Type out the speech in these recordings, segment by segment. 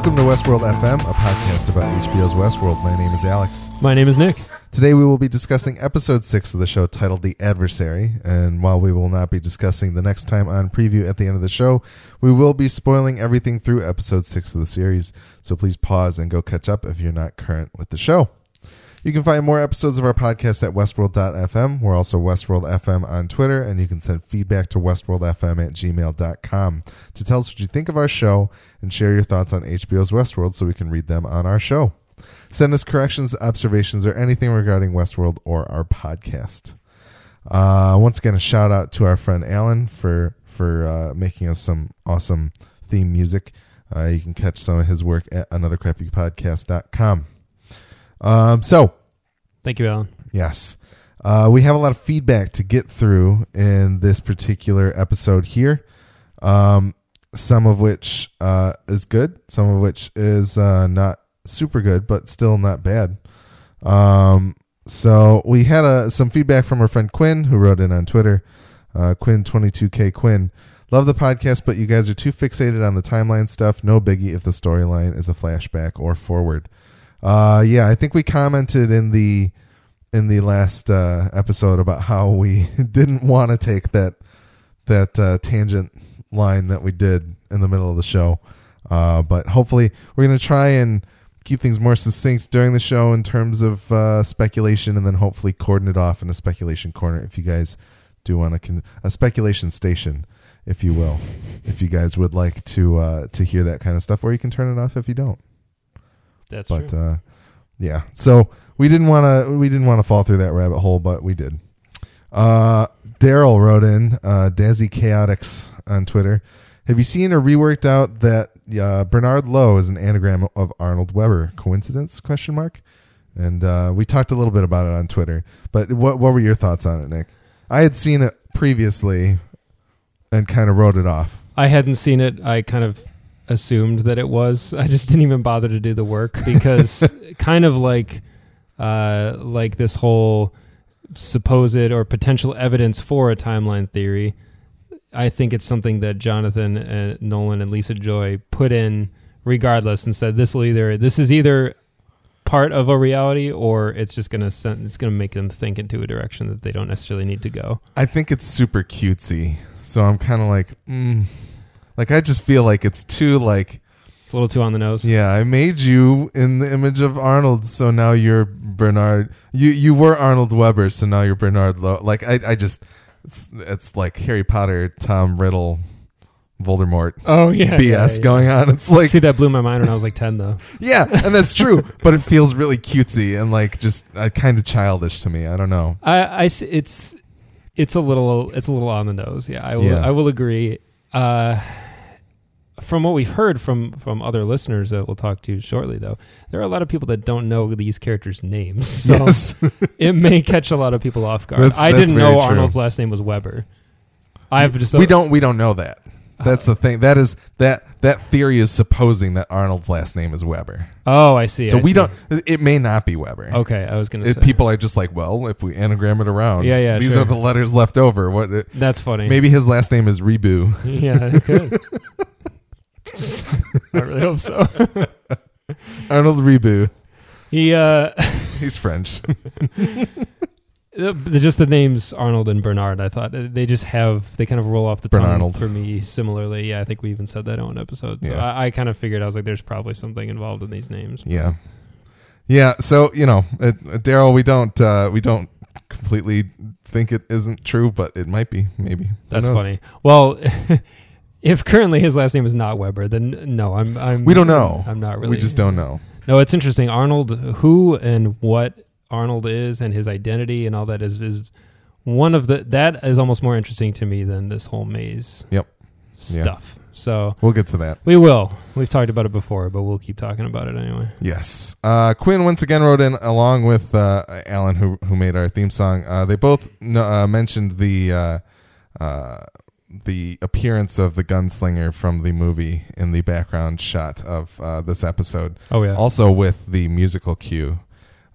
Welcome to Westworld FM, a podcast about HBO's Westworld. My name is Alex. My name is Nick. Today we will be discussing episode 6 of the show titled The Adversary. And while we will not be discussing the next time on preview at the end of the show, we will be spoiling everything through episode 6 of the series. So please pause and go catch up if you're not current with the show. You can find more episodes of our podcast at westworld.fm. We're also Westworld FM on Twitter, and you can send feedback to westworldfm at gmail.com to tell us what you think of our show and share your thoughts on HBO's Westworld so we can read them on our show. Send us corrections, observations, or anything regarding Westworld or our podcast. Uh, once again, a shout out to our friend Alan for for uh, making us some awesome theme music. Uh, you can catch some of his work at anothercrappypodcast.com. Um, so, Thank you, Alan. yes, uh, we have a lot of feedback to get through in this particular episode here. Um, some of which uh, is good, some of which is uh, not super good, but still not bad. Um, so we had uh, some feedback from our friend Quinn, who wrote in on Twitter. Uh, Quinn22K Quinn. Love the podcast, but you guys are too fixated on the timeline stuff. No biggie if the storyline is a flashback or forward. Uh, yeah, I think we commented in the in the last uh, episode about how we didn't want to take that that uh, tangent line that we did in the middle of the show. Uh, but hopefully, we're going to try and keep things more succinct during the show in terms of uh, speculation, and then hopefully cordon it off in a speculation corner if you guys do want to con- a speculation station, if you will, if you guys would like to uh, to hear that kind of stuff, or you can turn it off if you don't That's but true. uh, yeah. So we didn't want to we didn't want to fall through that rabbit hole, but we did. Uh, Daryl wrote in uh, Dazzy Chaotix on Twitter. Have you seen or reworked out that uh, Bernard Lowe is an anagram of Arnold Weber? Coincidence? Question mark. And uh, we talked a little bit about it on Twitter. But what what were your thoughts on it, Nick? I had seen it previously and kind of wrote it off. I hadn't seen it. I kind of assumed that it was. I just didn't even bother to do the work because kind of like uh, like this whole supposed or potential evidence for a timeline theory. I think it's something that Jonathan and Nolan and Lisa Joy put in regardless and said this will either this is either part of a reality or it's just gonna send, it's gonna make them think into a direction that they don't necessarily need to go. I think it's super cutesy. So I'm kind of like, mm, like I just feel like it's too like, It's a little too on the nose. yeah, I made you in the image of Arnold, so now you're Bernard. You you were Arnold Weber, so now you're Bernard Lowe. Like I I just it's, it's like Harry Potter, Tom Riddle, Voldemort Oh yeah, BS yeah, yeah. going on. It's like See, that blew my mind when I was like 10, though. yeah, and that's true, but it feels really cutesy and like just uh, kind of childish to me. I don't know. I I it's, it's a little, it's a little on the nose. Yeah, I will, Yeah. I will agree. Uh, from what we've heard from from other listeners that we'll talk to shortly, though, there are a lot of people that don't know these characters' names, so yes. it may catch a lot of people off guard. That's- I that's didn't know true. Arnold's last name was Weber. I've just we don't we don't know that. That's the thing. That is that that theory is supposing that Arnold's last name is Weber. Oh, I see. so I we see. don't. It may not be Weber. Okay, I was gonna It, say people are just like, well, if we anagram it around, Yeah, yeah, these sure. are the letters left over. What? It, that's funny. maybe his last name is Rebu. yeah, it could. I really hope so. Arnold Rebu. He uh He's French. Just the names Arnold and Bernard, I thought uh, they just have they kind of roll off the tongue for me similarly. Yeah, I think we even said that on one episode. So Yeah. I, I kind of figured I was like, there's probably something involved in these names. yeah, yeah. So you know, Daryl, we don't uh, we don't completely think it isn't true, but it might be. Maybe That's funny. Well, if currently his last name is not Weber, then no, I'm I'm We don't know. I'm not really. We just don't know. No, it's interesting. Arnold, who and what Arnold is, and his identity and all that is is one of the that is almost more interesting to me than this whole maze. Yep. Yeah. Stuff. So We'll get to that. we will. We've talked about it before, but we'll keep talking about it anyway. Yes. Uh, Quinn once again wrote in along with uh, Alan, who who made our theme song. Uh, they both kn- uh, mentioned the uh, uh, the appearance of the gunslinger from the movie in the background shot of uh, this episode. Oh yeah. Also with the musical cue.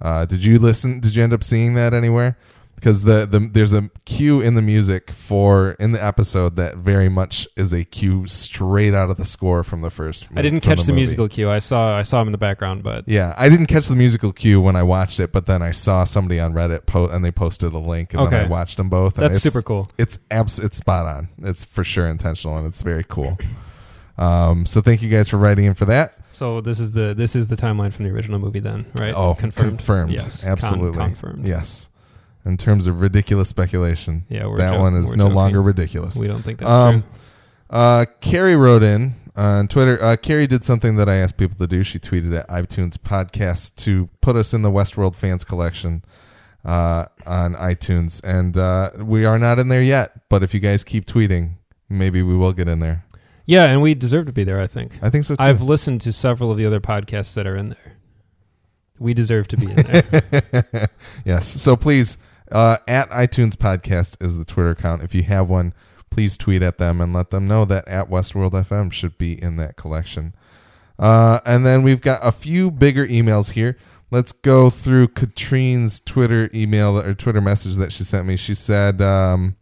Uh, did you listen? Did you end up seeing that anywhere? because the, the there's a cue in the music for in the episode that very much is a cue straight out of the score from the first. I didn't catch the, movie. musical cue. I saw I saw him in the background, but Yeah, I didn't catch the musical cue when I watched it, but then I saw somebody on Reddit post and they posted a link, and then I watched them both. and that's it's- super cool. It's abs- it's spot on. It's for sure intentional, and it's very cool. Um, so thank you guys for writing in for that. So this is the this is the timeline from the original movie, then, right? Oh, confirmed. confirmed. Yes, Con- absolutely confirmed. Yes. In terms of ridiculous speculation, Yeah, we're that jo- one is no joking. longer ridiculous. We don't think that's Um, true. Uh, Carrie wrote in on Twitter. Uh, Carrie did something that I asked people to do. She tweeted at iTunes podcast to put us in the Westworld fans collection uh, on iTunes, and uh, we are not in there yet. But if you guys keep tweeting, maybe we will get in there. Yeah, and we deserve to be there. I think. I think so too. I've listened to several of the other podcasts that are in there. We deserve to be in there. yes. So please, uh, at iTunes Podcast is the Twitter account. If you have one, please tweet at them and let them know that at Westworld FM should be in that collection. Uh, and then we've got a few bigger emails here. Let's go through Katrine's Twitter email or Twitter message that she sent me. She said, um,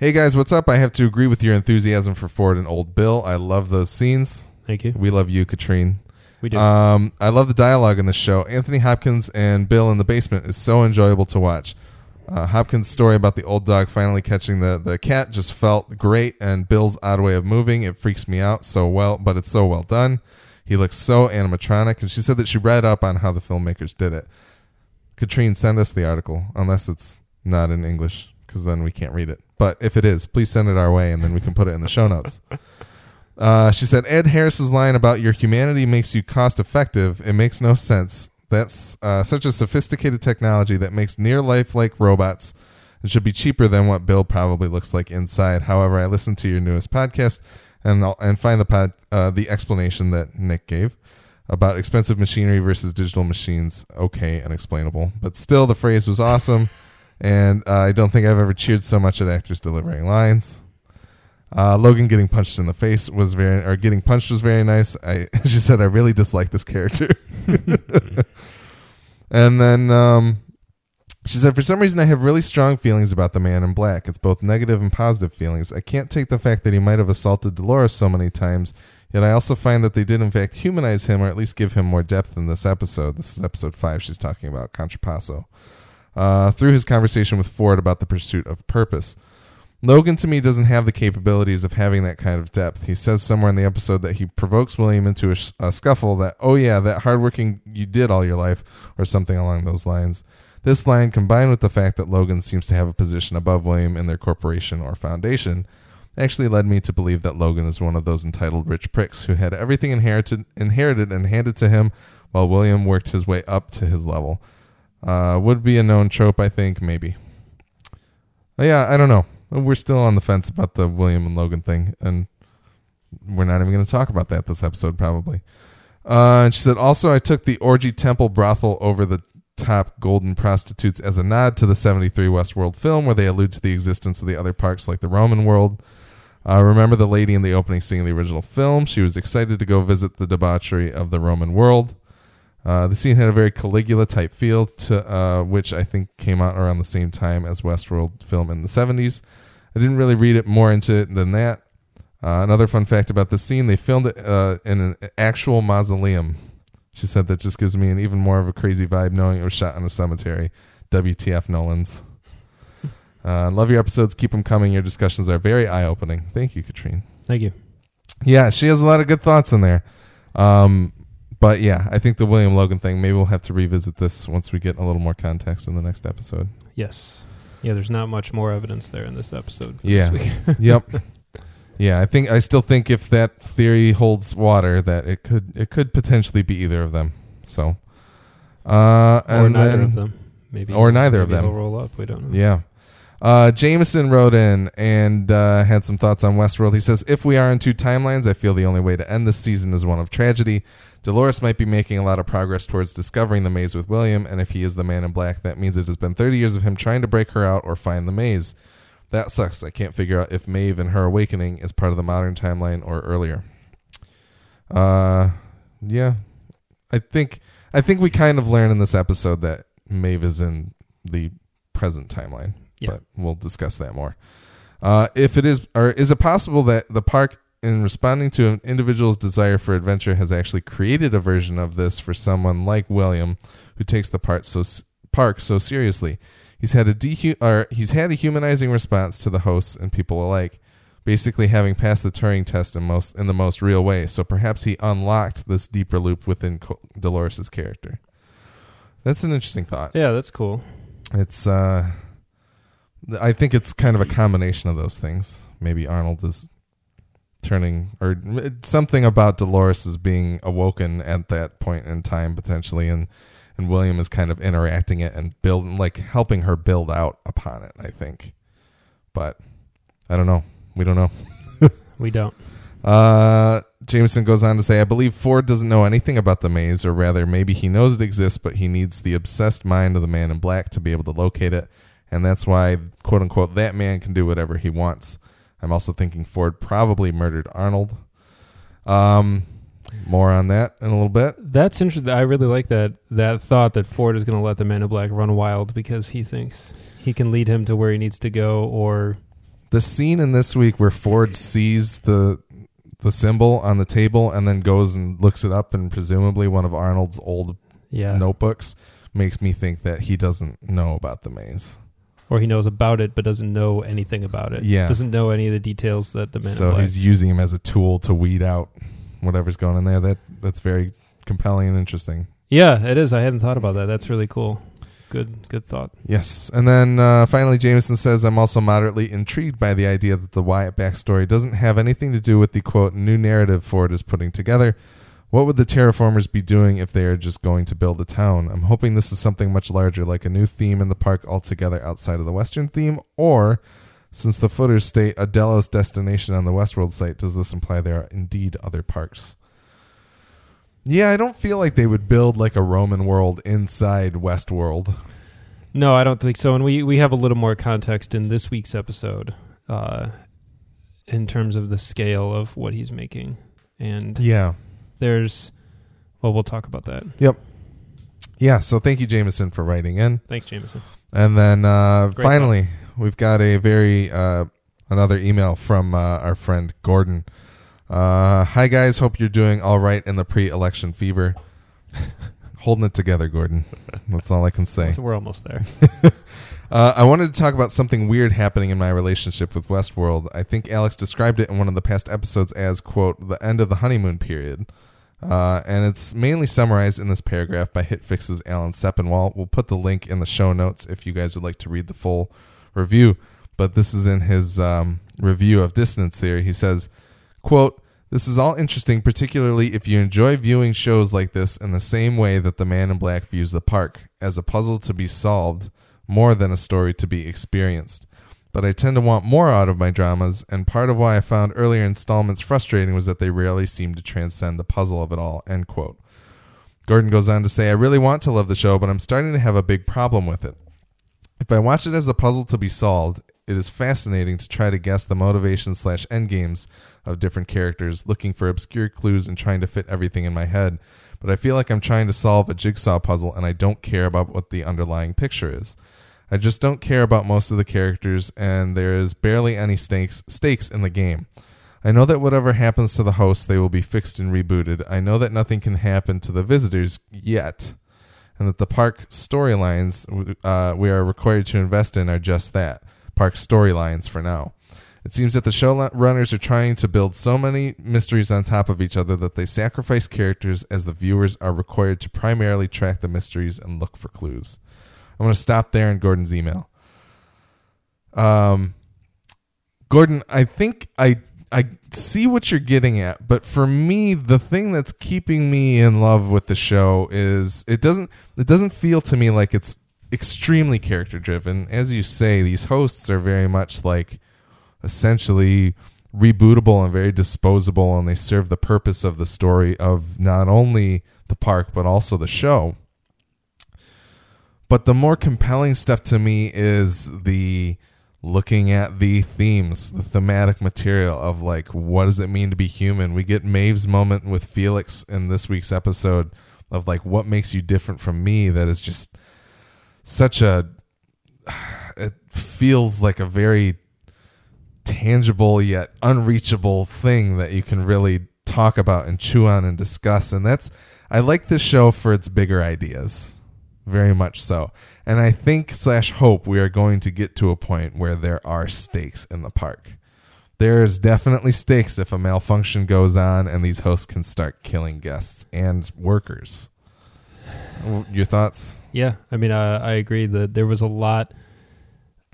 Hey guys, what's up? I have to agree with your enthusiasm for Ford and Old Bill. I love those scenes. Thank you. We love you, Katrine. We do. Um, I love the dialogue in the show. Anthony Hopkins and Bill in the basement is so enjoyable to watch. Uh, Hopkins' story about the old dog finally catching the, the cat just felt great, and Bill's odd way of moving it freaks me out so well, but it's so well done. He looks so animatronic, and she said that she read up on how the filmmakers did it. Katrine, send us the article, unless it's not in English, because then we can't read it. But if it is, please send it our way, and then we can put it in the show notes. Uh, she said, Ed Harris's line about your humanity makes you cost effective. It makes no sense. That's uh, such a sophisticated technology that makes near lifelike robots. It should be cheaper than what Bill probably looks like inside. However, I listened to your newest podcast and I'll, and find the pod, uh, the explanation that Nick gave about expensive machinery versus digital machines okay and explainable. But still, the phrase was awesome, and uh, I don't think I've ever cheered so much at actors delivering lines. Uh, Logan getting punched in the face was very, or getting punched was very nice. I, she said, I really dislike this character. and then um, she said, for some reason, I have really strong feelings about the man in black. It's both negative and positive feelings. I can't take the fact that he might have assaulted Dolores so many times, yet I also find that they did, in fact, humanize him or at least give him more depth in this episode. This is episode five she's talking about, Contrapasso. Uh, through his conversation with Ford about the pursuit of purpose. Logan to me doesn't have the capabilities of having that kind of depth. He says somewhere in the episode that he provokes William into a, sh- a scuffle that, oh yeah, that hardworking you did all your life, or something along those lines. This line, combined with the fact that Logan seems to have a position above William in their corporation or foundation, actually led me to believe that Logan is one of those entitled rich pricks who had everything inherited, inherited and handed to him, while William worked his way up to his level. Uh, would be a known trope, I think, maybe. Uh, yeah, I don't know. We're still on the fence about the William and Logan thing, and we're not even going to talk about that this episode, probably. Uh, and she said, also, I took the orgy temple brothel over the top golden prostitutes as a nod to the 73 Westworld film, where they allude to the existence of the other parks like the Roman world. Uh, remember the lady in the opening scene of the original film? She was excited to go visit the debauchery of the Roman world. Uh, the scene had a very Caligula type feel, to uh, which I think came out around the same time as Westworld film in the 70s. I didn't really read it more into it than that. Uh, another fun fact about the scene: they filmed it uh, in an actual mausoleum. She said that just gives me an even more of a crazy vibe knowing it was shot in a cemetery. WTF Nolan's. Uh, love your episodes. Keep them coming. Your discussions are very eye opening. Thank you, Katrine. Thank you. Yeah, she has a lot of good thoughts in there. Um, but yeah, I think the William Logan thing, maybe we'll have to revisit this once we get a little more context in the next episode. Yes. Yeah, there's not much more evidence there in this episode. For Yeah. This week. yep. Yeah, I think I still think if that theory holds water, that it could it could potentially be either of them. So, uh, or and neither then, of them. Maybe. or neither of maybe them. They'll roll up. We don't know. Yeah. Uh, Jameson wrote in and uh, had some thoughts on Westworld. He says, If we are in two timelines, I feel the only way to end this season is one of tragedy. Dolores might be making a lot of progress towards discovering the maze with William, and if he is the man in black, that means it has been 30 years of him trying to break her out or find the maze. That sucks. I can't figure out if Maeve and her awakening is part of the modern timeline or earlier. Uh, yeah, I think I think we kind of learn in this episode that Maeve is in the present timeline. Yeah. But we'll discuss that more. Uh, if it is, or is it possible that the park, in responding to an individual's desire for adventure, has actually created a version of this for someone like William, who takes the part so park so seriously? He's had a dehu- or he's had a humanizing response to the hosts and people alike, basically having passed the Turing test in most in the most real way. So perhaps he unlocked this deeper loop within Co- Dolores's character. That's an interesting thought. Yeah, that's cool. It's uh I think it's kind of a combination of those things. Maybe Arnold is turning or something about Dolores is being awoken at that point in time potentially and and William is kind of interacting it and building like helping her build out upon it, I think. But I don't know. We don't know. We don't. Uh, Jameson goes on to say, I believe Ford doesn't know anything about the maze, or rather, maybe he knows it exists, but he needs the obsessed mind of the man in black to be able to locate it. And that's why, quote unquote, that man can do whatever he wants. I'm also thinking Ford probably murdered Arnold. Um, more on that in a little bit. That's interesting. I really like that that thought that Ford is going to let the Man in Black run wild because he thinks he can lead him to where he needs to go, or The scene in this week where Ford sees the the symbol on the table and then goes and looks it up and presumably one of Arnold's old yeah, notebooks makes me think that he doesn't know about the maze. Or he knows about it but doesn't know anything about it. Yeah. doesn't know any of the details that the Man so he's using him as a tool to weed out whatever's going in there. That that's very compelling and interesting. Yeah, it is. I hadn't thought about that. That's really cool. Good, good thought. Yes, and then uh, finally, Jameson says, "I'm also moderately intrigued by the idea that the Wyatt backstory doesn't have anything to do with the quote new narrative Ford is putting together." What would the terraformers be doing if they are just going to build a town? I'm hoping this is something much larger, like a new theme in the park altogether outside of the Western theme, or since the footers state a Delos destination on the Westworld site, does this imply there are indeed other parks? Yeah, I don't feel like they would build like a Roman world inside Westworld. No, I don't think so. And we we have a little more context in this week's episode, uh, in terms of the scale of what he's making, and Yeah. There's, well, we'll talk about that. Yep. Yeah, so thank you, Jameson, for writing in. Thanks, Jameson. And then uh, finally, we've got a very uh, another email from uh, our friend Gordon. Uh, Hi guys, hope you're doing all right in the pre-election fever. Holding it together, Gordon. That's all I can say. We're almost there. Uh, I wanted to talk about something weird happening in my relationship with Westworld. I think Alex described it in one of the past episodes as, quote, the end of the honeymoon period. Uh, and it's mainly summarized in this paragraph by HitFix's Alan Sepinwall. We'll put the link in the show notes if you guys would like to read the full review. But this is in his um, review of Dissonance Theory. He says, quote, this is all interesting, particularly if you enjoy viewing shows like this in the same way that the man in black views the park, as a puzzle to be solved more than a story to be experienced. But I tend to want more out of my dramas, and part of why I found earlier installments frustrating was that they rarely seemed to transcend the puzzle of it all. End quote. Gordon goes on to say, I really want to love the show, but I'm starting to have a big problem with it. If I watch it as a puzzle to be solved, it is fascinating to try to guess the motivations slash endgames of different characters, looking for obscure clues and trying to fit everything in my head. But I feel like I'm trying to solve a jigsaw puzzle and I don't care about what the underlying picture is. I just don't care about most of the characters, and there is barely any stakes stakes in the game. I know that whatever happens to the hosts, they will be fixed and rebooted. I know that nothing can happen to the visitors yet, and that the park storylines uh, we are required to invest in are just that park storylines for now. It seems that the showrunners are trying to build so many mysteries on top of each other that they sacrifice characters as the viewers are required to primarily track the mysteries and look for clues. I'm going to stop there in Gordon's email. Um, Gordon, I think I I see what you're getting at, but for me, the thing that's keeping me in love with the show is it doesn't it doesn't feel to me like it's extremely character driven. As you say, these hosts are very much like essentially rebootable and very disposable, and they serve the purpose of the story of not only the park but also the show. But the more compelling stuff to me is the looking at the themes, the thematic material of like what does it mean to be human. We get Maeve's moment with Felix in this week's episode of like what makes you different from me that is just such a it feels like a very tangible yet unreachable thing that you can really talk about and chew on and discuss and that's I like this show for its bigger ideas very much so and I think slash hope we are going to get to a point where there are stakes in the park there's definitely stakes if a malfunction goes on and these hosts can start killing guests and workers your thoughts Yeah, I mean, uh, I agree that there was a lot.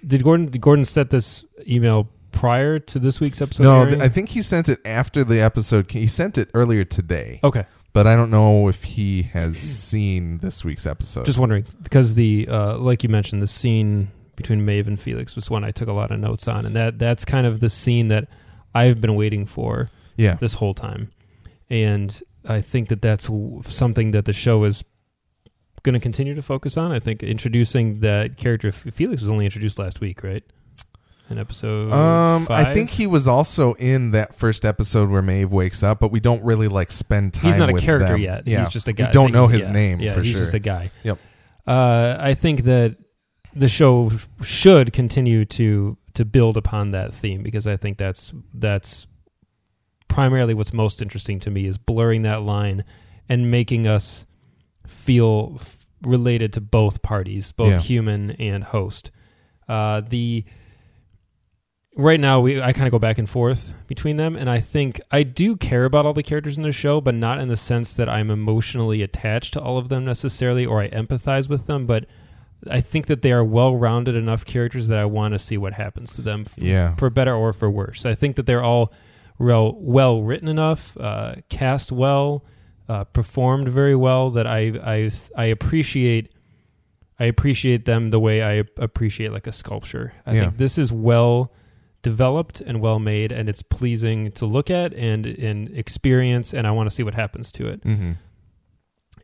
Did Gordon did Gordon set this email prior to this week's episode? no th- i think he sent it after the episode he sent it earlier today okay. But i don't know if he has seen this week's episode Just wondering because the uh, like you mentioned, the scene between Maeve and Felix was one I took a lot of notes on, and that that's kind of the scene that I've been waiting for yeah this whole time, and I think that that's something that the show is going to continue to focus on. I think introducing that character Felix was only introduced last week, right? In episode, um i think he was also in that first episode where maeve wakes up but we don't really like spend time he's not a character them. yet. yeah He's just a guy. we don't know his Yeah, name Yeah, for he's sure just a guy. Yep. Uh, I think that the show should continue to to build upon that theme because I think that's that's primarily what's most interesting to me is blurring that line and making us feel f- related to both parties, both Yeah. human and host. Uh, the right now we I kind of go back and forth between them and I think I do care about all the characters in the show but not in the sense that I'm emotionally attached to all of them necessarily or I empathize with them but I think that they are well-rounded enough characters that I want to see what happens to them f- yeah for better or for worse. I think that they're all well, well written enough, uh, cast well, uh, performed very well that I I I appreciate I appreciate them the way I appreciate like a sculpture. I Yeah. think this is well developed and well made and it's pleasing to look at and and experience and I want to see what happens to it. mm-hmm.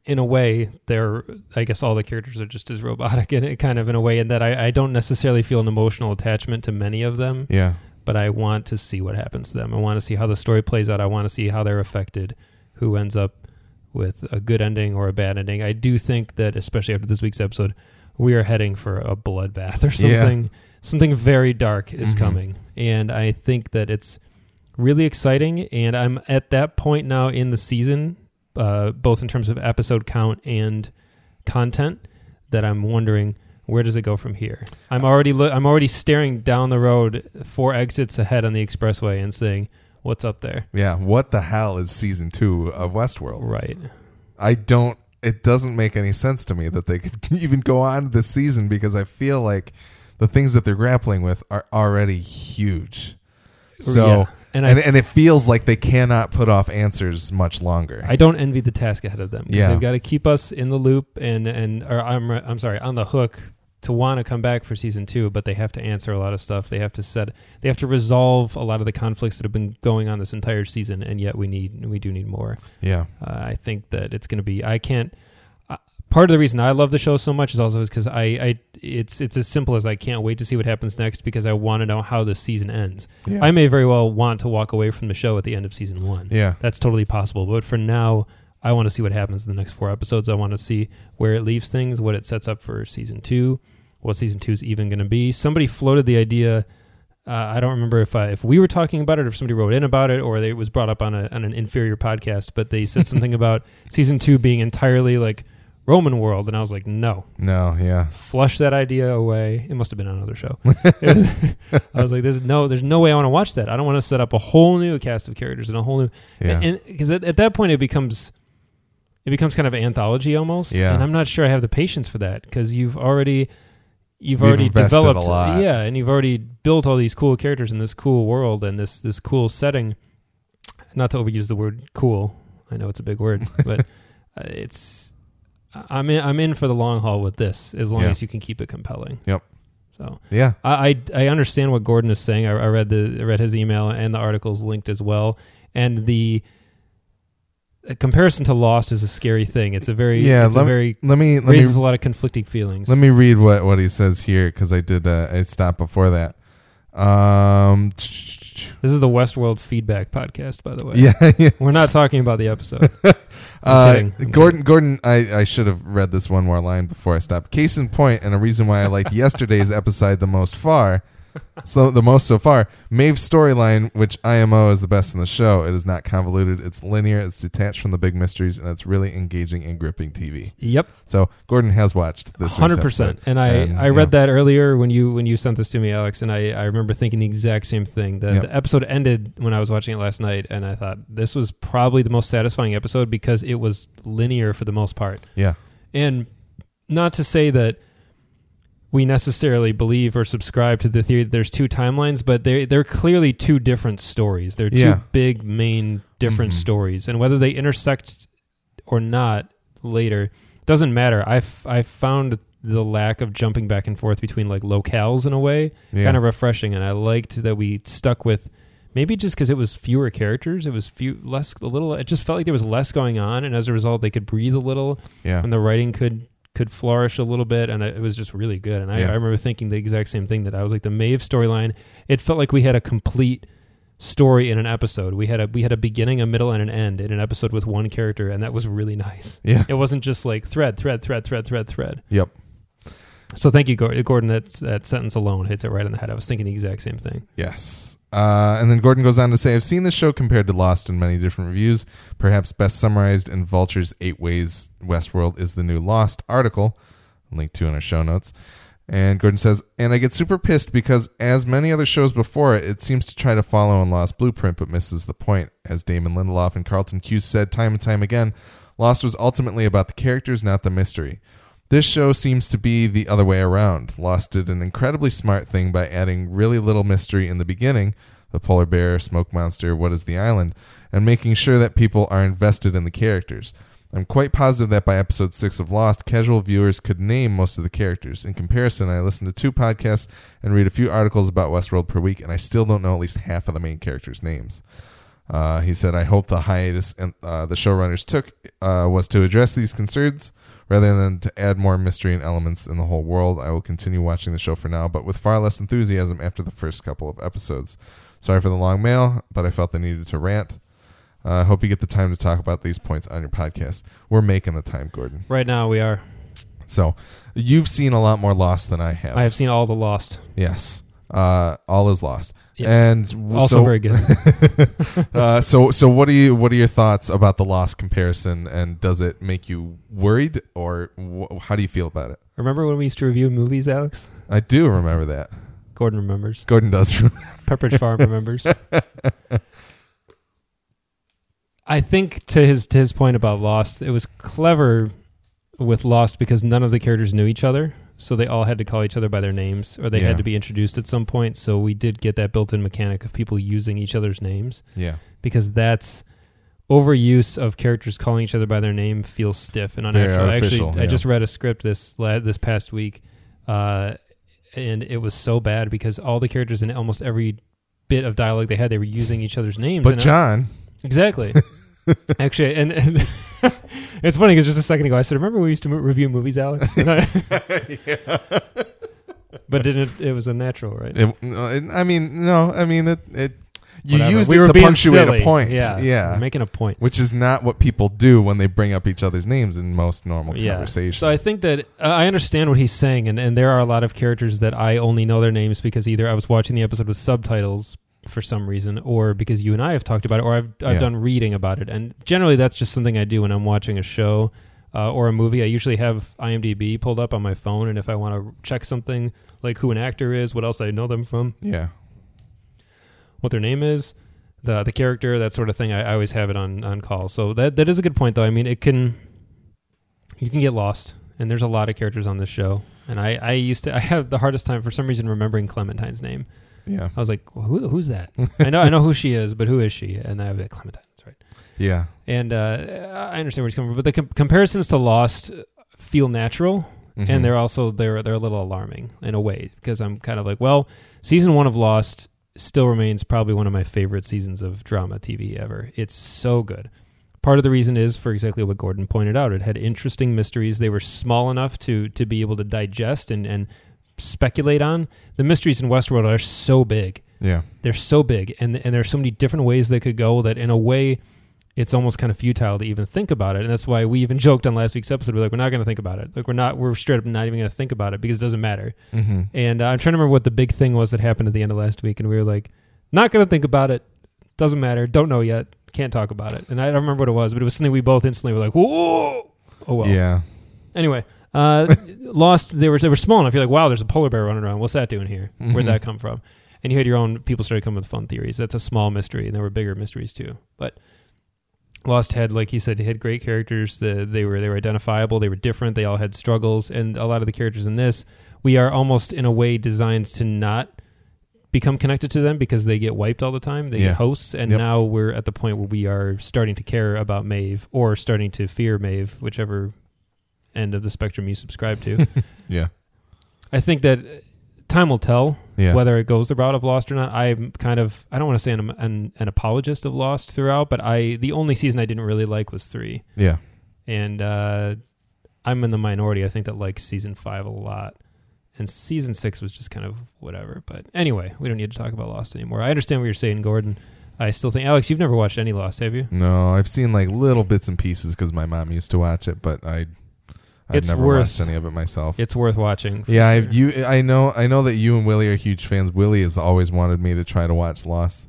In a way, they're I guess all the characters are just as robotic in it kind of in a way in that I, I don't necessarily feel an emotional attachment to many of them yeah but I want to see what happens to them. I want to see how the story plays out. I want to see how they're affected, who ends up with a good ending or a bad ending. I do think that, especially after this week's episode, we are heading for a bloodbath or Yeah. something. Something very dark is Mhm. coming, and I think that it's really exciting. And I'm at that point now in the season, uh, both in terms of episode count and content, that I'm wondering where does it go from here? I'm already lo- I'm already staring down the road four exits ahead on the expressway and saying, "What's up there?" yeah what the hell is season two of westworld Right. I don't. It doesn't make any sense to me that they could even go on this season because I feel like the things that they're grappling with are already huge. So Yeah. and I and and it feels like they cannot put off answers much longer. I don't envy the task ahead of them. Yeah. they've got to keep us in the loop and and or I'm I'm sorry on the hook to want to come back for season two, but they have to answer a lot of stuff. They have to set they have to resolve a lot of the conflicts that have been going on this entire season, and yet we need we do need more. yeah, Uh, I think that it's going to be. I can't. Part of the reason I love the show so much is also because I, I, it's it's as simple as I can't wait to see what happens next because I want to know how the season ends. yeah, I may very well want to walk away from the show at the end of season one. yeah, That's totally possible. But for now, I want to see what happens in the next four episodes. I want to see where it leaves things, what it sets up for season two, what season two is even going to be. Somebody floated the idea. Uh, I don't remember if I, if we were talking about it, or if somebody wrote in about it, or they, it was brought up on a on an inferior podcast. But they said something about season two being entirely like Roman world, and I was like, no, no, yeah, flush that idea away. It must have been on another show. I was like, there's no, there's no way I want to watch that. I don't want to set up a whole new cast of characters and a whole new yeah, and because at, at that point it becomes it becomes kind of an anthology almost Yeah. and i'm not sure i have the patience for that because you've already you've We've already invested a developed lot. yeah and you've already built all these cool characters in this cool world and this this cool setting not to overuse the word cool i know it's a big word but uh, it's i'm in i'm in for the long haul with this as long Yeah. as you can keep it compelling Yep. so yeah, I, I I understand what Gordon is saying. I, I read the I read his email and the articles linked as well. And the a comparison to Lost is a scary thing. It's a very Yeah, It's let me- very Let me let me raises a lot of conflicting feelings. let me read what what he says here because I did uh, I stopped before that. Um, This is the Westworld feedback podcast, by the way. yeah, yes. We're not talking about the episode. Uh. Gordon, Gordon, I, I should have read this one more line before I stopped. Case in point, and a reason why I liked yesterday's episode the most far, so the most so far. Maeve's storyline, which IMO is the best in the show. It is not convoluted. It's linear. It's detached from the big mysteries, and it's really engaging and gripping TV. Yep, So Gordon has watched this. hundred percent. And I, And, I read yeah. that earlier when you when you sent this to me, Alex, and I, I remember thinking the exact same thing. The, Yep. the episode ended when I was watching it last night, and I thought this was probably the most satisfying episode because it was linear for the most part. Yeah, And not to say that we necessarily believe or subscribe to the theory that there's two timelines, but they they're clearly two different stories. They're two Yeah. big main different Mhm. stories, and whether they intersect or not later doesn't matter. I found the lack of jumping back and forth between like locales in a way yeah, kind of refreshing, and I liked that we stuck with. Maybe just because it was fewer characters, it was few less a little. It just felt like there was less going on, and as a result, they could breathe a little yeah, and the writing could could flourish a little bit and it was just really good and I, Yeah. I remember thinking the exact same thing that i was like the Maeve storyline it felt like we had a complete story in an episode we had a we had a beginning a middle and an end in an episode with one character and that was really nice yeah. it wasn't just like thread thread thread thread thread thread Yep. so thank you gordon that that sentence alone hits it right in the head i was thinking the exact same thing Yes. Uh, and then Gordon goes on to say, I've seen this show compared to Lost in many different reviews. Perhaps best summarized in Vulture's Eight Ways Westworld is the new Lost article, link to in our show notes. And Gordon says, and I get super pissed because, as many other shows before it, it seems to try to follow in Lost blueprint but misses the point. As Damon Lindelof and Carlton Cuse said time and time again, Lost was ultimately about the characters, not the mystery. This show seems to be the other way around. Lost did an incredibly smart thing by adding really little mystery in the beginning the polar bear, smoke monster, what is the island, and making sure that people are invested in the characters. I'm quite positive that by episode 6 of Lost, casual viewers could name most of the characters. In comparison, I listen to two podcasts and read a few articles about Westworld per week, and I still don't know at least half of the main characters' names. Uh, he said, I hope the hiatus and uh, the showrunners took uh, was to address these concerns rather than to add more mystery and elements in the whole world. I will continue watching the show for now, but with far less enthusiasm after the first couple of episodes. Sorry for the long mail, but I felt I needed to rant. Uh, I hope you get the time to talk about these points on your podcast. We're making the time, Gordon. right now we are So you've seen a lot more Lost than I have. i have seen all the lost yes. Uh, all is lost. Yes. And also so, very good uh, so so what are you what are your thoughts about the Lost comparison and does it make you worried or wh- how do you feel about it? remember when we used to review movies alex I do remember that. gordon remembers Gordon does. Pepperidge Farm remembers. I think to his to his point about Lost, it was clever with Lost because none of the characters knew each other, so they all had to call each other by their names, or they Yeah. had to be introduced at some point. So we did get that built-in mechanic of people using each other's names yeah. because that's overuse of characters calling each other by their name feels stiff and unnatural. artificial, Actually, I yeah. just read a script this la- this past week, uh, and it was so bad because all the characters in almost every bit of dialogue they had, they were using each other's names. But and I- John, exactly. Actually, and, and it's funny because just a second ago I said, "Remember we used to mo- review movies, Alex?" And I- but didn't it was unnatural, right? It- no, it- I mean, no, I mean it. it you Whatever. used we it were to being punctuate silly. a point. Yeah, yeah. we're making a point. Which is not what people do when they bring up each other's names in most normal Yeah. conversations. So I think that uh, I understand what he's saying, and, and there are a lot of characters that I only know their names because either I was watching the episode with subtitles for some reason, or because you and I have talked about it, or I've I've Yeah. done reading about it. And generally, that's just something I do when I'm watching a show uh, or a movie. I usually have IMDb pulled up on my phone, and if I want to check something like who an actor is, what else I know them from, yeah. what their name is, the the character, that sort of thing. I, I always have it on on call. So that that is a good point, though. I mean, it can you can get lost, and there's a lot of characters on this show. And I I used to I have the hardest time for some reason remembering Clementine's name. Yeah. I was like, well, who who's that? I know I know who she is, but who is she? And I was like, Clementine. That's right. Yeah. And uh, I understand where he's coming from, but the com- comparisons to Lost feel natural Mhm. and they're also they're they're a little alarming in a way because I'm kind of like, well, season one of Lost still remains probably one of my favorite seasons of drama TV ever. It's so good. Part of the reason is for exactly what Gordon pointed out. It had interesting mysteries. They were small enough to to be able to digest and and speculate on. The mysteries in Westworld are so big. Yeah. They're so big, and and there's so many different ways they could go that in a way. It's almost kind of futile to even think about it, and that's why we even joked on last week's episode. We're like, we're not going to think about it. Like, we're not. We're straight up not even going to think about it because it doesn't matter. Mm-hmm. And uh, I'm trying to remember what the big thing was that happened at the end of last week, and we were like, not going to think about it. Doesn't matter. Don't know yet. Can't talk about it. And I don't remember what it was, but it was something we both instantly were like, whoa. Oh well. Yeah. Anyway, uh, Lost. They were they were small enough. You're like, wow, there's a polar bear running around. What's that doing here? Where'd Mhm. that come from? And you had your own. People started coming with fun theories. That's a small mystery, and there were bigger mysteries too. But Lost had, like you said, it had great characters. The, they were they were identifiable. They were different. They all had struggles, and a lot of the characters in this, we are almost in a way designed to not become connected to them because they get wiped all the time. They Yeah. get hosts, and Yep. now we're at the point where we are starting to care about Maeve or starting to fear Maeve, whichever end of the spectrum you subscribe to. Yeah. I think that time will tell Yeah. whether it goes the route of Lost or not. I'm kind of I don't want to say I'm an, an apologist of Lost throughout, but I the only season I didn't really like was three, yeah. and uh, I'm in the minority. I think that likes season five a lot, and season six was just kind of whatever. But anyway, we don't need to talk about Lost anymore. I understand what you're saying, Gordon. I still think Alex, you've never watched any Lost, have you? No, I've seen like little bits and pieces because my mom used to watch it, but I, I've It's never worth- watched any of it myself. It's worth watching. yeah, I, sure. you, I know, I know that you and Willie are huge fans. Willie has always wanted me to try to watch Lost.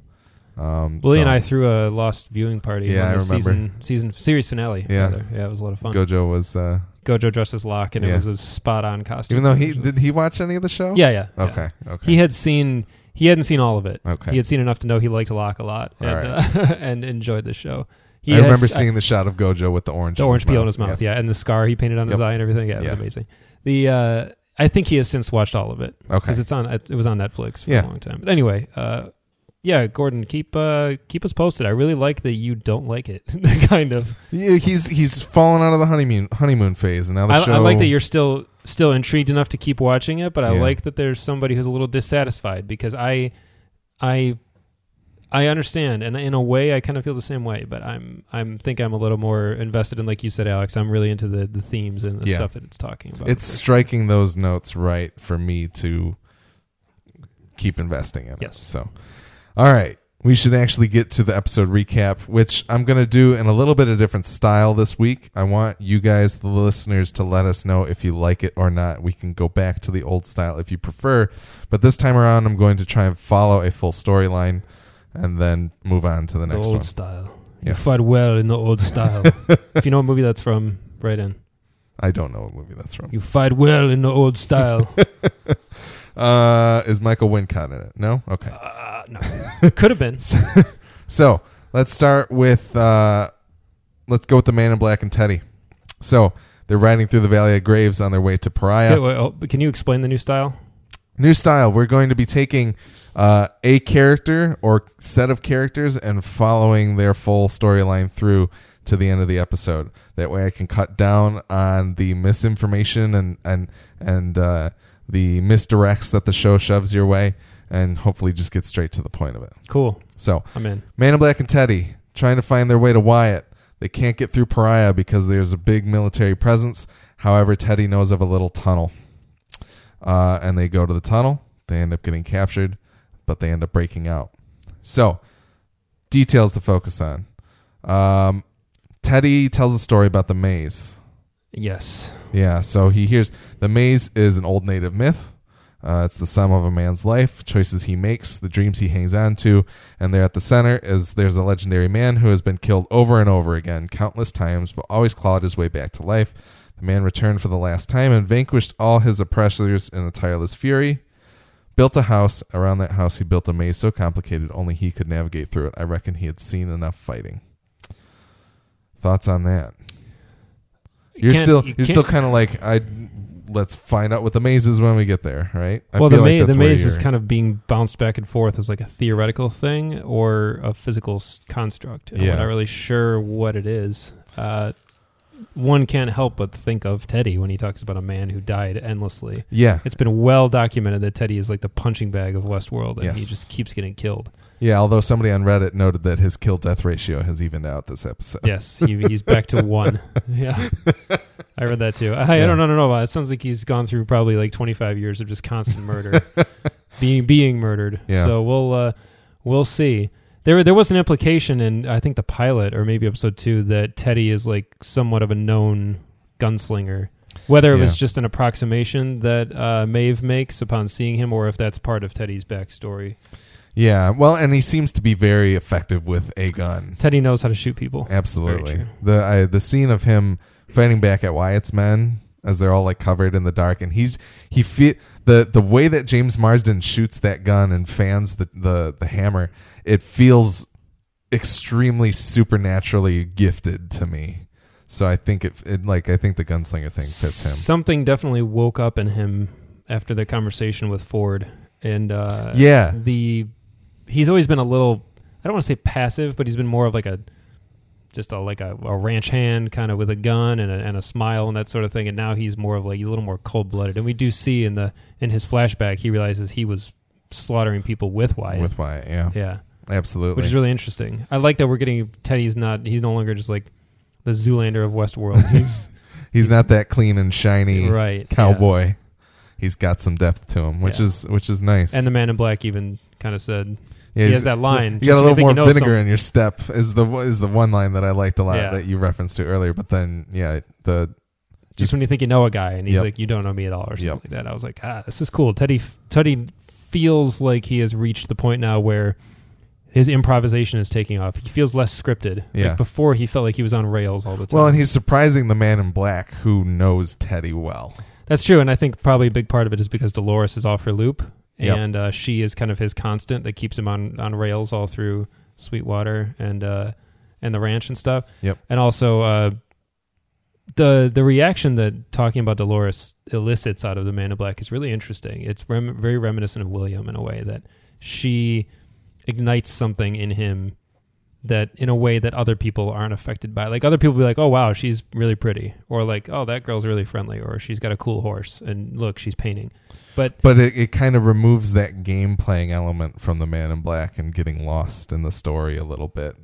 Um, Willie so and I threw a Lost viewing party. Yeah, I remember. Season, season series finale. Yeah. rather. yeah, it was a lot of fun. Gojo was, uh, Gojo dressed as Locke, and Yeah. it was a spot on costume. even though he did he watch any of the show? yeah, yeah, yeah. Okay. Okay. He had seen. He hadn't seen all of it. okay. He had seen enough to know he liked Locke a lot and, right. uh, and enjoyed the show. He I has- remember seeing the shot of Gojo with the orange, the orange peel in his mouth, Yes. yeah, and the scar he painted on his eye and everything. Yeah, it was amazing. The uh, I think he has since watched all of it Okay. because it's on. It was on Netflix for Yeah. a long time. But anyway, uh, yeah, Gordon, keep uh, keep us posted. I really like that you don't like it. kind of. Yeah, he's he's fallen out of the honeymoon honeymoon phase, and now the I, show. I like that you're still still intrigued enough to keep watching it, but I Yeah. like that there's somebody who's a little dissatisfied because I, I, I understand, and in a way, I kind of feel the same way. But I'm I'm think I'm a little more invested in, like you said, Alex. I'm really into the the themes and the Yeah. stuff that it's talking about. It's striking those notes right for me to keep investing in. Yes. It. So, all right, we should actually get to the episode recap, which I'm going to do in a little bit of different style this week. I want you guys, the listeners, to let us know if you like it or not. We can go back to the old style if you prefer, but this time around, I'm going to try and follow a full storyline and then move on to the the next old one. style. You Yes. fight well in the old style. if you know what movie that's from, right in. I don't know what movie that's from. You fight well in the old style. Uh, is Michael Wincott in it? No. Okay. uh, no, could have been. So let's start with uh, let's go with the Man in Black and Teddy. So they're riding through the Valley of Graves on their way to Pariah. Okay, wait, oh, can you explain the new style? New style. We're going to be taking uh, a character or set of characters and following their full storyline through to the end of the episode. That way, I can cut down on the misinformation and and and uh, the misdirects that the show shoves your way, and hopefully just get straight to the point of it. Cool. So I'm in. Man in Black and Teddy trying to find their way to Wyatt. They can't get through Pariah because there's a big military presence. However, Teddy knows of a little tunnel. Uh, and they go to the tunnel. They end up getting captured, but they end up breaking out. So, details to focus on. Um, Teddy tells a story about the maze. Yes. Yeah, so he hears the maze is an old native myth. Uh, it's the sum of a man's life, choices he makes, the dreams he hangs on to, and there at the center is there's a legendary man who has been killed over and over again, countless times, but always clawed his way back to life. The man returned for the last time and vanquished all his oppressors in a tireless fury. Built a house. Around that house, he built a maze so complicated only he could navigate through it. I reckon he had seen enough fighting. Thoughts on that? You're Can't- still you you're still kind of like I. Let's find out what the maze is when we get there, right? I well, the, feel like ma- that's the where maze is you're- kind of being bounced back and forth as like a theoretical thing or a physical s- construct. And Yeah. I'm not really sure what it is. Uh, one can't help but think of Teddy when he talks about a man who died endlessly. Yeah, It's been well documented that Teddy is like the punching bag of Westworld, and he just keeps getting killed. yeah. Although somebody on Reddit noted that his kill death ratio has evened out this episode. Yes, he, he's back to one. Yeah, I read that too. I, I Yeah. don't know, no, no. It sounds like he's gone through probably like 25 years of just constant murder, being being murdered. Yeah. So we'll uh, we'll see. There there was an implication in I think the pilot or maybe episode two that Teddy is like somewhat of a known gunslinger. Whether it was Yeah. just an approximation that uh, Maeve makes upon seeing him, or if that's part of Teddy's backstory. Yeah, well, and he seems to be very effective with a gun. Teddy knows how to shoot people. Absolutely. true. The I, the scene of him fighting back at Wyatt's men as they're all like covered in the dark, and he's he fe- the the way that James Marsden shoots that gun and fans the the, the hammer, it feels extremely supernaturally gifted to me. So I think it, it like I think the gunslinger thing fits him. Something definitely woke up in him after the conversation with Ford, and uh, Yeah. the he's always been a little I don't want to say passive, but he's been more of like a just a like a, a ranch hand kind of with a gun and a, and a smile and that sort of thing. And now he's more of like he's a little more cold blooded. And we do see in the in his flashback he realizes he was slaughtering people with Wyatt. With Wyatt, yeah, yeah, absolutely. which is really interesting. I like that we're getting Teddy's not he's no longer just like the Zoolander of Westworld. He's He's not that clean and shiny right yeah. cowboy. He's got some depth to him, which Yeah. is which is nice. And the Man in Black even kind of said Yeah, he has that line. You got a little more vinegar in your step is the is the one line that I liked a lot Yeah. that you referenced to earlier. But then, yeah, the just when you think you know a guy and he's Yep. like you don't know me at all or something Yep. like that. I was like, ah, this is cool. Teddy Teddy feels like he has reached the point now where his improvisation is taking off. He feels less scripted. Yeah. Like before he felt like he was on rails all the time. well, and he's surprising the man in black who knows Teddy well. That's true, and I think probably a big part of it is because Dolores is off her loop, Yep. and uh, she is kind of his constant that keeps him on, on rails all through Sweetwater and uh, and the ranch and stuff. Yep. And also uh, the the reaction that talking about Dolores elicits out of the Man in Black is really interesting. It's rem- very reminiscent of William in a way that she ignites something in him that in a way that other people aren't affected by. Like other people be like, "Oh wow, she's really pretty," or like, "Oh that girl's really friendly," or "She's got a cool horse," and look, she's painting. But But it, it kind of removes that game playing element from the man in black and getting lost in the story a little bit,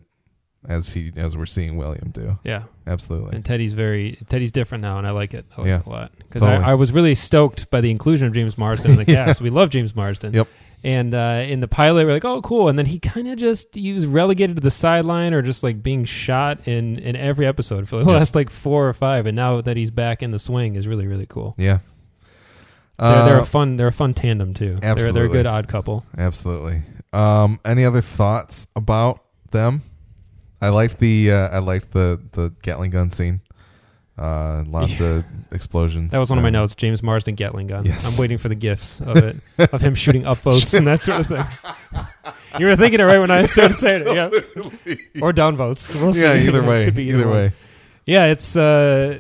as he as we're seeing William do. yeah, Absolutely. and Teddy's very Teddy's different now, and I like it. I like Yeah. it a lot because Totally. I, I was really stoked by the inclusion of James Marsden in the Yeah. cast. We love James Marsden. Yep. And uh, in the pilot, we're like, "Oh, cool!" And then he kind of just he was relegated to the sideline or just like being shot in in every episode for the Yeah. last like four or five. And now that he's back in the swing, is really really cool. yeah. They're, they're Uh, a fun. They're a fun tandem too. They're, they're a good odd couple. Absolutely. Um, any other thoughts about them? I liked the uh, I liked the the Gatling gun scene. Uh, lots of explosions. That was one of my Um, notes. James Marsden Gatling gun. Yes. I'm waiting for the gifs of it, of him shooting upvotes and that sort of thing. You were thinking it right when I started saying it, yeah. Or downvotes. We'll see. Yeah, either way. Could be either one. way. Yeah, it's uh,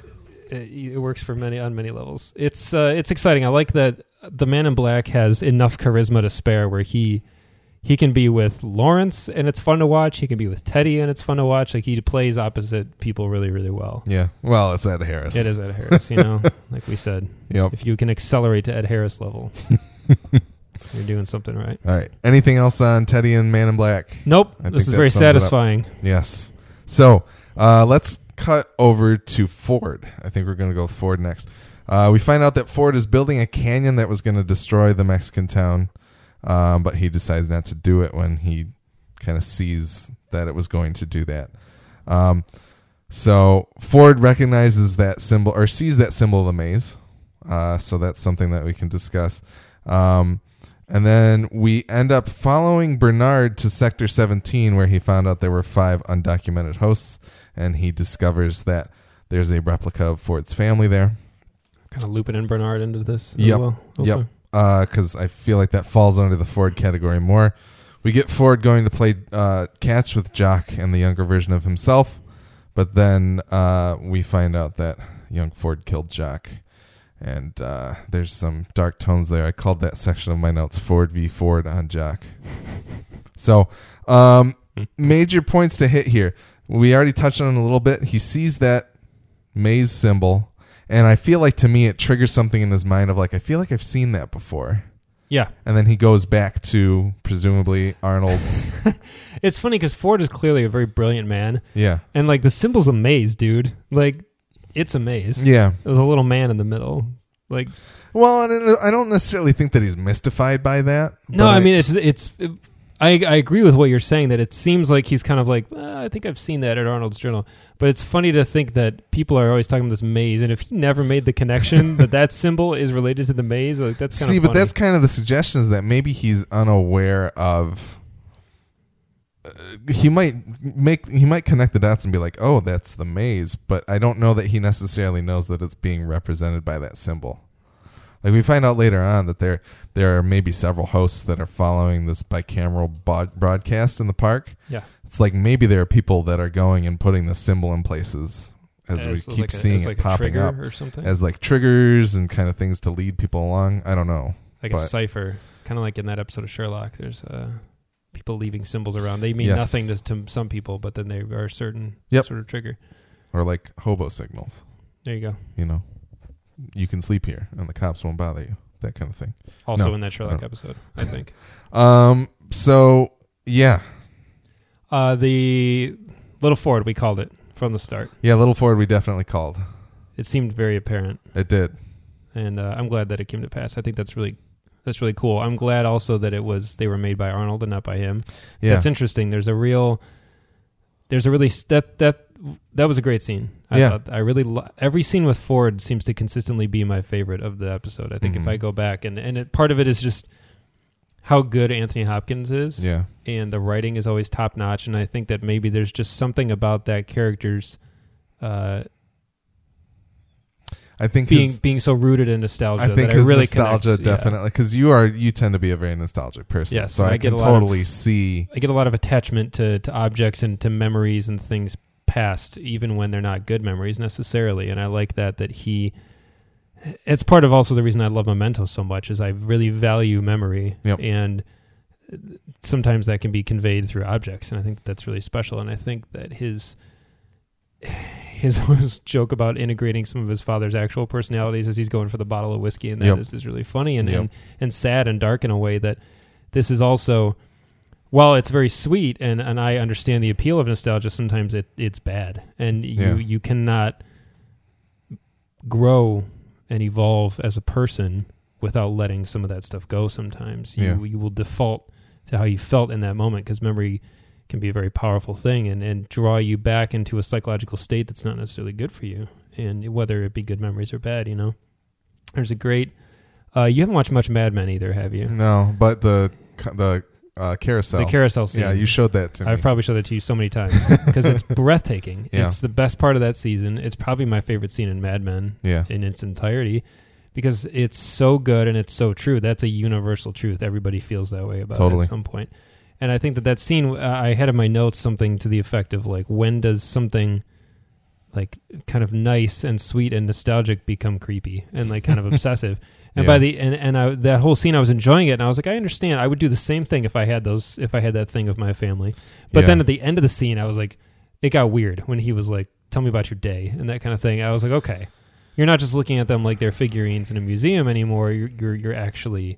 it it works for many on many levels. It's uh, it's exciting. I like that the Man in Black has enough charisma to spare where he he can be with Lawrence and it's fun to watch. He can be with Teddy and it's fun to watch. Like he plays opposite people really really well. Yeah. Well, it's Ed Harris. It is Ed Harris, you know, like we said. Yep. If you can accelerate to Ed Harris level, you're doing something right. All right. Anything else on Teddy and Man in Black? Nope, I this is very sums it up. satisfying. Yes. So uh, let's cut over to Ford. I think we're going to go with Ford next. Uh, we find out that Ford is building a canyon that was going to destroy the Mexican town, um, but he decides not to do it when he kind of sees that it was going to do that. Um, so Ford recognizes that symbol or sees that symbol of the maze. Uh, so that's something that we can discuss. Um, and then we end up following Bernard to Sector 17, where he found out there were five undocumented hosts, and he discovers that there's a replica of Ford's family there. Kind of looping in Bernard into this. As Yep, Well. yep. Because I feel like that falls under the Ford category more. We get Ford going to play uh, catch with Jock and the younger version of himself, but then uh, we find out that young Ford killed Jock, and uh, there's some dark tones there. I called that section of my notes Ford v Ford on Jock. so, um, major points to hit here. We already touched on it a little bit. He sees that maze symbol, and I feel like to me it triggers something in his mind of like I feel like I've seen that before. Yeah, And then he goes back to presumably Arnold's. it's funny because Ford is clearly a very brilliant man, yeah. and like the symbol's a maze, dude. Like it's a maze. Yeah. There's a little man in the middle. Like Well, I don't, I don't necessarily think that he's mystified by that. no, I mean it's it's. I, I agree with what you're saying that it seems like he's kind of like "Uh, I think I've seen that at Arnold's Journal, but it's funny to think that people are always talking about this maze, and if he never made the connection that that symbol is related to the maze, like that's kind see, of but that's kind of the suggestion is that maybe he's unaware of. uh, He might make he might connect the dots and be like, "Oh, that's the maze," but I don't know that he necessarily knows that it's being represented by that symbol. Like we find out later on that there there are maybe several hosts that are following this bicameral bod- broadcast in the park. yeah. It's like maybe there are people that are going and putting the symbol in places as, we keep like seeing as it like popping up or something, as like triggers and kind of things to lead people along. I don't know. like a cipher, kind of like in that episode of Sherlock. There's uh, people leaving symbols around. They mean Yes. nothing to, to some people, but then they are a certain Yep. sort of trigger. Or like hobo signals. There you go. You know, you can sleep here and the cops won't bother you. That kind of thing. Also No, in that Sherlock no. episode, I think. Um. So yeah, Uh, the little Ford, we called it from the start. yeah. Little Ford, we definitely called. It seemed very apparent, It did. and uh, I'm glad that it came to pass. I think that's really that's really cool. I'm glad also that it was they were made by Arnold and not by him. Yeah. That's interesting. There's a real there's a really that that that was a great scene. I Yeah. thought I really lo- every scene with Ford seems to consistently be my favorite of the episode. I think Mhm. if I go back and and it, part of it is just how good Anthony Hopkins is. yeah. and the writing is always top notch. And I think that maybe there's just something about that character's uh, I think being his, being so rooted in nostalgia I think that I really nostalgia connect. Yeah. definitely because you are you tend to be a very nostalgic person. Yes, so I I, get can lot of- totally see. I get a lot of attachment to to objects and to memories and things past, even when they're not good memories necessarily. And I like that that he. It's part of also the reason I love Memento so much is I really value memory, Yep. and sometimes that can be conveyed through objects, and I think that's really special. And I think that his his, joke about integrating some of his father's actual personalities as he's going for the bottle of whiskey, and that is Yep. is really funny and, Yep. and and sad and dark in a way that this is also while it's very sweet and, and I understand the appeal of nostalgia, sometimes it, it's bad. And you, Yeah. you cannot grow and evolve as a person without letting some of that stuff go sometimes. You Yeah. you will default to how you felt in that moment because memory can be a very powerful thing and, and draw you back into a psychological state that's not necessarily good for you. And whether it be good memories or bad, you know. There's a great uh, you haven't watched much Mad Men either, have you? No, but the the uh, carousel. The carousel scene. Yeah, you showed that to me. I've probably showed that to you so many times because it's breathtaking. Yeah. It's the best part of that season. It's probably my favorite scene in Mad Men yeah. in its entirety because it's so good and it's so true. That's a universal truth. Everybody feels that way about it at some point. And I think that that scene, uh, I had in my notes something to the effect of like, when does something like kind of nice and sweet and nostalgic become creepy and like kind of obsessive? And by the and and I, that whole scene, I was enjoying it, and I was like, I understand. I would do the same thing if I had those, if I had that thing of my family. But Yeah. then at the end of the scene, I was like, it got weird when he was like, "Tell me about your day" and that kind of thing. I was like, okay, you're not just looking at them like they're figurines in a museum anymore. You're you're, you're actually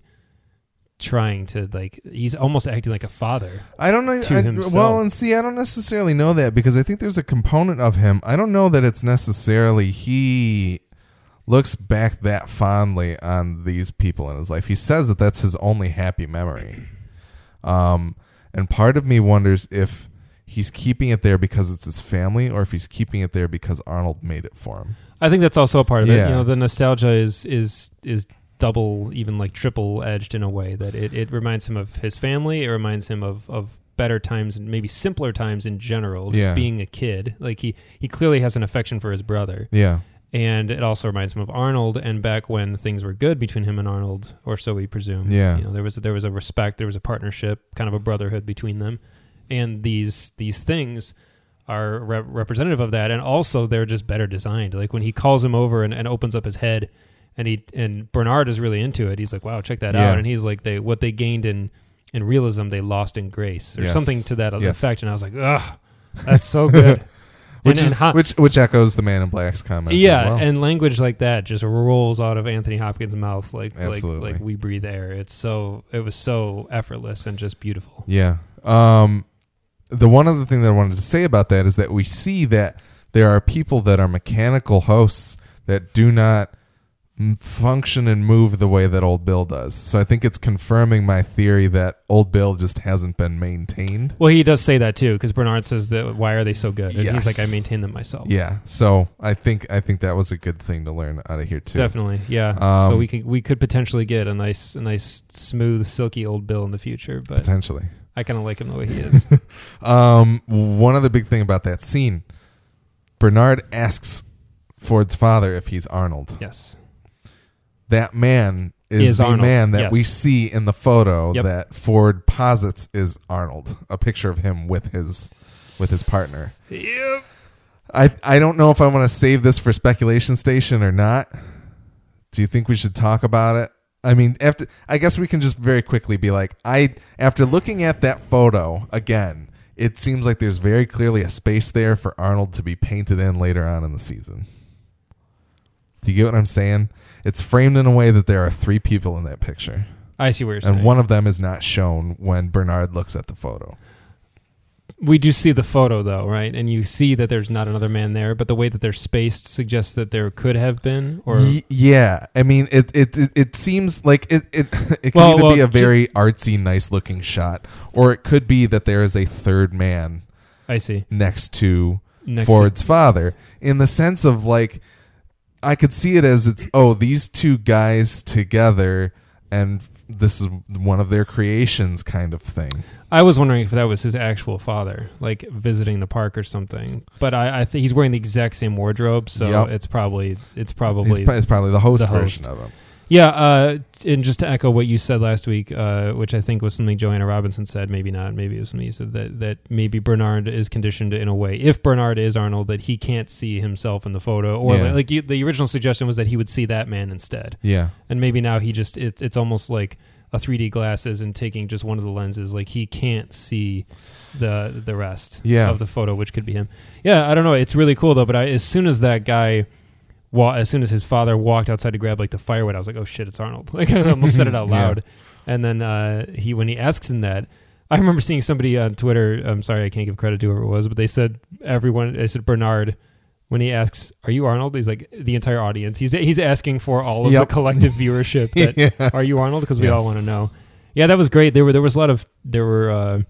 trying to like. He's almost acting like a father. I don't know. I, well, and see, I don't necessarily know that because I think there's a component of him. I don't know that it's necessarily he looks back that fondly on these people in his life. He says that that's his only happy memory. Um, and part of me wonders if he's keeping it there because it's his family or if he's keeping it there because Arnold made it for him. I think that's also a part of it. You know, the nostalgia is is is double, even like triple edged in a way that it, it reminds him of his family. It reminds him of of better times and maybe simpler times in general. Just Yeah. being a kid, like he he clearly has an affection for his brother, Yeah. And it also reminds him of Arnold and back when things were good between him and Arnold, or so we presume. Yeah. you know, there was there was a respect, there was a partnership, kind of a brotherhood between them, and these these things are re- representative of that, and also they're just better designed. Like when he calls him over and, and opens up his head, and he and Bernard is really into it. He's like, "Wow, check that Yeah. out!" And he's like, "They what they gained in in realism, they lost in grace, or Yes. something to that Yes. effect." And I was like, "Ugh, that's so good." which and is which which echoes the Man in Black's comment. yeah, as well. and language like that just rolls out of Anthony Hopkins' mouth like Absolutely. like like we breathe air. It's so it was so effortless and just beautiful. Yeah. Um, the one other thing that I wanted to say about that is that we see that there are people that are mechanical hosts that do not function and move the way that Old Bill does. So I think it's confirming my theory that Old Bill just hasn't been maintained. Well, he does say that too because Bernard says that why are they so good? And he's like, I maintain them myself. Yeah. So I think I think that was a good thing to learn out of here too. Definitely, yeah. Um, so we could we could potentially get a nice, a nice, smooth, silky old Bill in the future, but Potentially. I kind of like him the way he is. Um, one other big thing about that scene, Bernard asks Ford's father if he's Arnold. yes, that man is, Is the Arnold, man that yes. we see in the photo Yep. that Ford posits is Arnold. A picture of him with his with his partner. yep. I I don't know if I want to save this for speculation station or not. Do you think we should talk about it? I mean, after I guess we can just very quickly be like, I after looking at that photo again, it seems like there's very clearly a space there for Arnold to be painted in later on in the season. Do you get what I'm saying? It's framed in a way that there are three people in that picture, I see where you're saying. and one of them is not shown when Bernard looks at the photo. we do see the photo though, right? And you see that there's not another man there, but the way that they're spaced suggests that there could have been, or Y- yeah, I mean, it it it, it seems like it it it could Well, either well, be a ju- very artsy, nice looking shot, or it could be that there is a third man I see. next to Next Ford's father, in the sense of like, I could see it as it's oh these two guys together, and this is one of their creations, kind of thing. I was wondering if that was his actual father, like visiting the park or something. But I, I think he's wearing the exact same wardrobe, so Yep. it's probably it's probably pro- it's probably the host the version of him. Yeah. Uh, and just to echo what you said last week, uh, which I think was something Joanna Robinson said, maybe not, maybe it was something you said that that maybe Bernard is conditioned in a way, if Bernard is Arnold, that he can't see himself in the photo, or Yeah. like you, the original suggestion was that he would see that man instead, Yeah, and maybe now he just it, it's almost like a 3D glasses and taking just one of the lenses, like he can't see the the rest Yeah. of the photo, which could be him. Yeah, I don't know. It's really cool though. But I, as soon as that guy, wa- as soon as his father walked outside to grab like the firewood, I was like, oh shit, it's Arnold. Like I almost said it out Yeah. loud. And then uh, he, when he asks him that, I remember seeing somebody on Twitter. I'm sorry, I can't give credit to whoever it was, but they said everyone. They said Bernard. When he asks, "Are you Arnold?" He's like the entire audience. He's he's asking for all of Yep. the collective viewership that yeah. are you Arnold? Because we all want to know. Yeah, that was great. There were there was a lot of there were uh,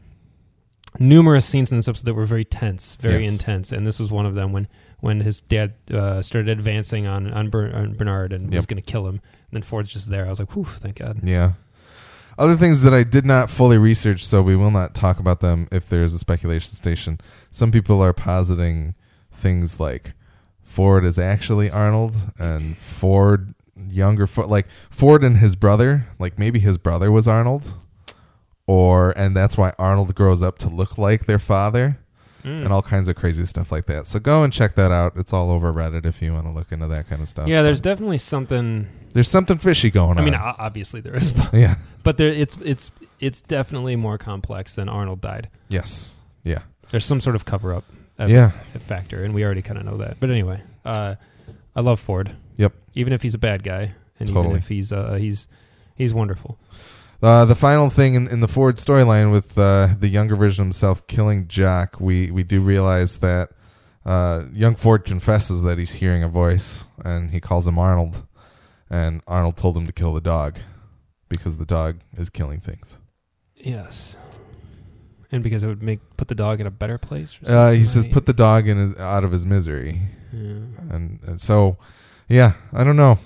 numerous scenes in this episode that were very tense, very Yes. intense, and this was one of them when when his dad uh, started advancing on on, Ber- on Bernard and was going to kill him. And then Ford's just there. I was like, whew, thank God. Yeah. Other things that I did not fully research, so we will not talk about them if there's a speculation station. Some people are positing things like Ford is actually Arnold and Ford younger Ford like Ford and his brother, like maybe his brother was Arnold. Or and that's why Arnold grows up to look like their father Mm. and all kinds of crazy stuff like that. So go and check that out. It's all over Reddit if you want to look into that kind of stuff. yeah, there's But definitely something. there's something fishy going on. I mean, obviously there is, but, yeah. but there it's it's it's definitely more complex than Arnold died. Yes. Yeah. There's some sort of cover up Yeah. factor, and we already kind of know that. But anyway, uh, I love Ford. Yep. Even if he's a bad guy, and Totally. even if he's uh, he's he's wonderful. Uh, the final thing in, in the Ford storyline with uh, the younger version of himself killing Jack, we, we do realize that uh, young Ford confesses that he's hearing a voice and he calls him Arnold. And Arnold told him to kill the dog because the dog is killing things. Yes. And because it would make put the dog in a better place. or Uh, he says, put the dog in his, out of his misery. Yeah. And, and so, yeah, I don't know.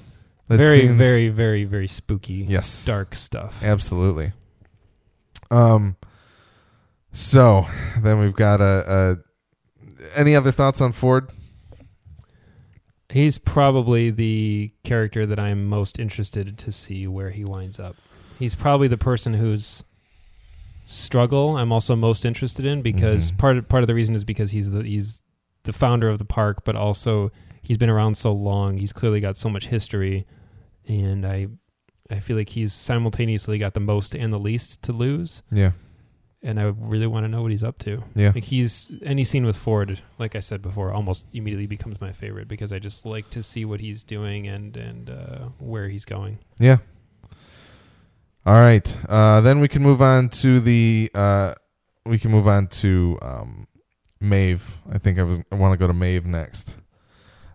That very, seems- very, very, very spooky, yes. dark stuff. Absolutely. Um. So then we've got a, a. Any other thoughts on Ford? He's probably the character that I'm most interested to see where he winds up. He's probably the person whose struggle I'm also most interested in because Mhm. part of, part of the reason is because he's the he's the founder of the park, but also he's been around so long. He's clearly got so much history, and I I feel like he's simultaneously got the most and the least to lose. Yeah. and I really want to know what he's up to. Yeah. Like he's any scene with Ford, like I said before, almost immediately becomes my favorite because I just like to see what he's doing and and uh, where he's going. Yeah. All right. Uh, then we can move on to the. Uh, we can move on to um, Maeve. I think I, was, I want to go to Maeve next.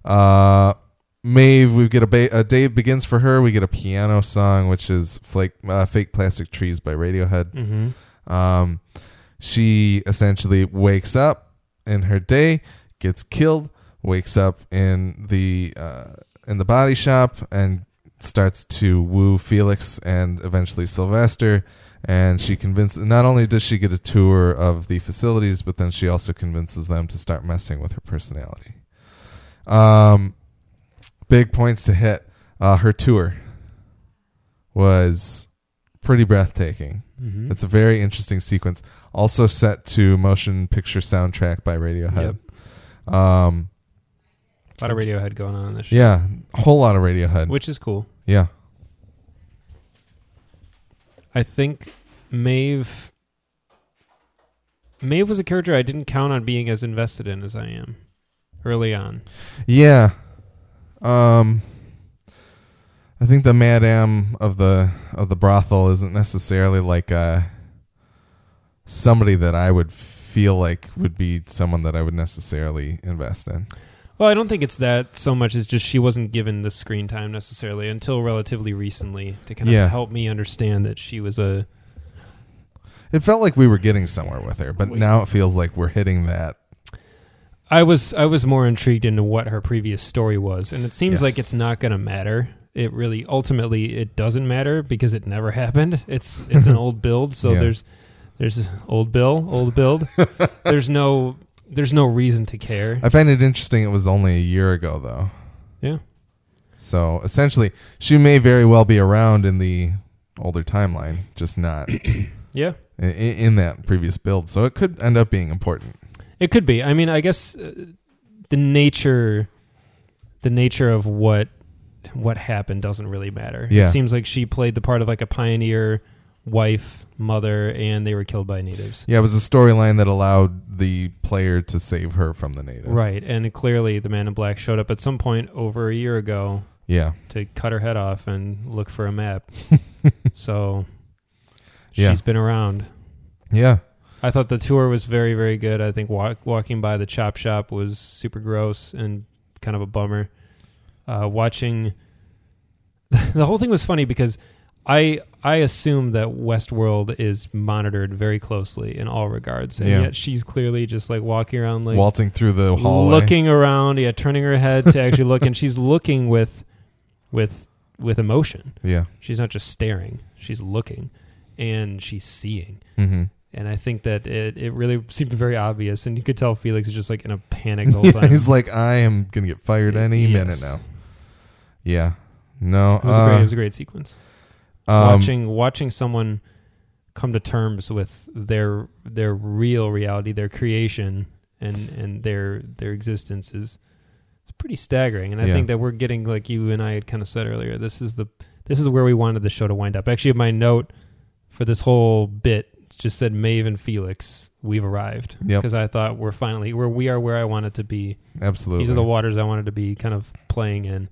Uh, Maeve, we get a, ba- a day begins for her. We get a piano song, which is flake, uh, "Fake Plastic Trees" by Radiohead. Mm-hmm. Um, she essentially wakes up in her day, gets killed, wakes up in the uh, in the body shop, and starts to woo Felix and eventually Sylvester. And she convinces. Not only does she get a tour of the facilities, but then she also convinces them to start messing with her personality. Um, big points to hit. Uh, her tour was pretty breathtaking. Mm-hmm. It's a very interesting sequence. Also set to motion picture soundtrack by Radiohead. Um, A lot of Radiohead going on in this show, yeah, a whole lot of Radiohead. which is cool. yeah, I think Maeve. Maeve was a character I didn't count on being as invested in as I am early on. yeah. Um, I think the madam of the of the brothel isn't necessarily like uh somebody that I would feel like would be someone that I would necessarily invest in. Well, I don't think it's that so much as just she wasn't given the screen time necessarily until relatively recently to kind of Yeah. help me understand that she was a It felt like we were getting somewhere with her, but now it feels like we're hitting that. I was I was more intrigued into what her previous story was, and it seems Yes. like it's not going to matter. It really ultimately it doesn't matter because it never happened. It's it's an old build, so Yeah. there's there's old Bill, old build. there's no there's no reason to care. I find it interesting. It was only a year ago, though. Yeah. So essentially, she may very well be around in the older timeline, just not in, Yeah, in that previous build. So it could end up being important. It could be. I mean, I guess uh, the nature the nature of what what happened doesn't really matter. Yeah. It seems like she played the part of like a pioneer wife, mother, and they were killed by natives. Yeah, it was a storyline that allowed the player to save her from the natives. Right, and clearly the man in black showed up at some point over a year ago Yeah. to cut her head off and look for a map. so she's Yeah. been around. Yeah. I thought the tour was very, very good. I think walk, walking by the chop shop was super gross and kind of a bummer. Uh, watching the whole thing was funny because I I assume that Westworld is monitored very closely in all regards, and Yeah. yet she's clearly just like walking around like Waltzing through the hallway. looking around, yeah, turning her head to actually look, and she's looking with with with emotion. Yeah. She's not just staring; she's looking, and she's seeing. hmm And I think that it, it really seemed very obvious, and you could tell Felix is just like in a panic the whole time. He's like, I am gonna get fired any Yes. minute now. Yeah. No. it was a uh, great, it was a great sequence. um, watching watching someone come to terms with their their real reality, their creation, and and their their existence is it's pretty staggering. And I Yeah. think that we're getting like you and I had kind of said earlier. This is the this is where we wanted the show to wind up. Actually, my note for this whole bit just said Maeve and Felix. We've arrived because I thought we're finally where we are where I wanted to be. Absolutely. These are the waters I wanted to be kind of playing in.